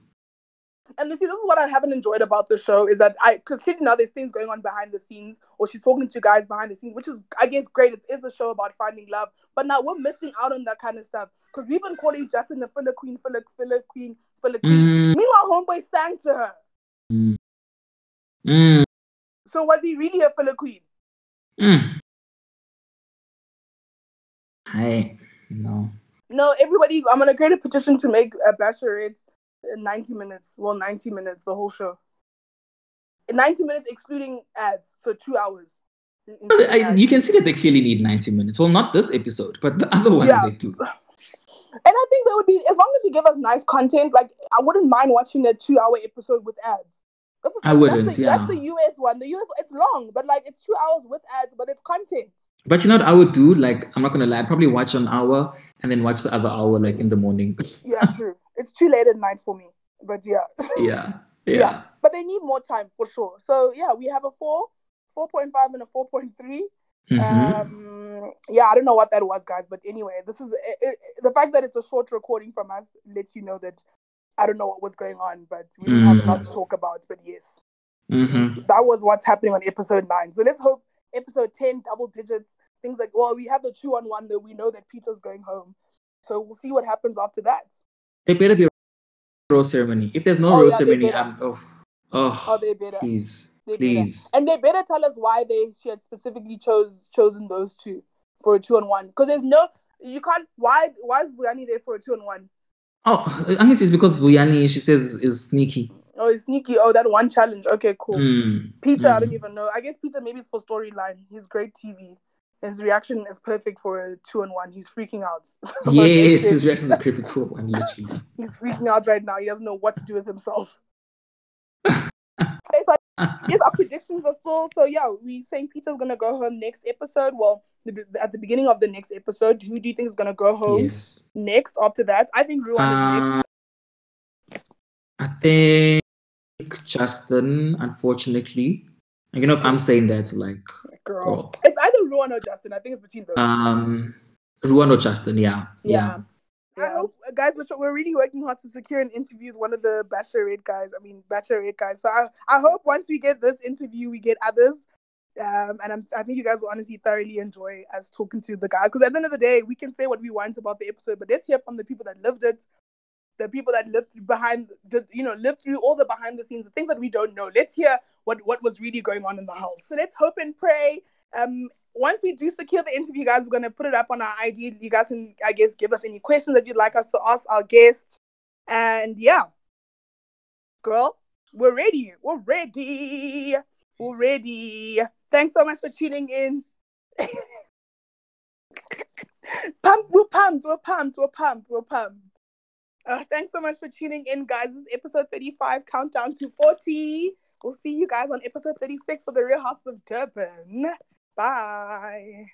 And this, see, this is what I haven't enjoyed about the show is that I, because she now there's things going on behind the scenes, or she's talking to guys behind the scenes, which is, I guess, great. It is a show about finding love, but now we're missing out on that kind of stuff because we've been calling Justin the filler queen, filler, filler queen, filler queen. Mm, Meanwhile, homeboy sang to her. mm, mm, So was he really a filler queen? mm. I no. No, everybody. I'm gonna create a petition to make a Bachelorette uh, 90 minutes. Well, 90 minutes, the whole show. 90 minutes excluding ads, so two hours. I, you can see that they clearly need 90 minutes. Well, not this episode, but the other ones Yeah. they do. And I think that would be as long as you give us nice content. Like I wouldn't mind watching a two-hour episode with ads. That's, I wouldn't, That's the, yeah. that's the US one. The US it's long, but like it's two hours with ads, but it's content. But you know what I would do? Like, I'm not gonna lie, I'd probably watch an hour and then watch the other hour like in the morning. Yeah, true. It's too late at night for me. But yeah. yeah. Yeah. Yeah. But they need more time for sure. So yeah, we have a four, 4.5 and a 4.3. Mhm. Um, yeah, I don't know what that was, guys. But anyway, this is it, it, the fact that it's a short recording from us lets you know that I don't know what was going on, but we didn't have a lot to Mm. talk about. But yes, Mhm. that was what's happening on episode nine. So let's hope episode 10, double digits, things like, well, we have the two on one, though we know that Peter's going home. So we'll see what happens after that. There better be a rose ceremony. If there's no Oh, rose yeah, ceremony. I'm oh, oh, Oh, they better. please, They better. please. And they better tell us why they she had specifically chose chosen those two for a two on one. Because there's no you can't why why is Vuyani there for a two on one? Oh, I guess it's because Vuyani, she says, is sneaky. Oh, it's sneaky. Oh, that one challenge. Okay, cool. Mm, Peter, I don't mm. even know. I guess Peter maybe it's for storyline. He's great TV. His reaction is perfect for a two on one. He's freaking out. Yes, his reactions are great for two and one, literally. He's freaking out right now. He doesn't know what to do with himself. Okay, so yes, our predictions are still so. Yeah, we saying Peter's gonna go home next episode. Well, the, at the beginning of the next episode, who do you think is gonna go home yes. next? After that, I think Ruan is next. Uh, think Justin, unfortunately. I don't know if I'm saying that like Girl. Girl. It's either Ruan or Justin. I think it's between those. um Ruan or Justin, yeah. yeah. I hope, guys, we're, we're really working hard to secure an interview with one of the Bachelorette guys. I mean, Bachelorette guys. So I, I hope once we get this interview, we get others. Um, and I'm, I think you guys will honestly thoroughly enjoy us talking to the guys. Because at the end of the day, we can say what we want about the episode, but let's hear from the people that lived it, the people that lived behind, the, you know, lived through all the behind the scenes, the things that we don't know. Let's hear what what was really going on in the house. So let's hope and pray. Um, once we do secure the interview, guys, we're gonna put it up on our IG. You guys can, I guess, give us any questions that you'd like us to ask our guest. And yeah, girl, we're ready. We're ready. We're ready. Thanks so much for tuning in. pumped, we're pumped, we're pumped, we're pumped, we're pumped. Uh, thanks so much for tuning in, guys. This is episode 35, countdown to 40. We'll see you guys on episode 36 for the Real House of Durban. Bye.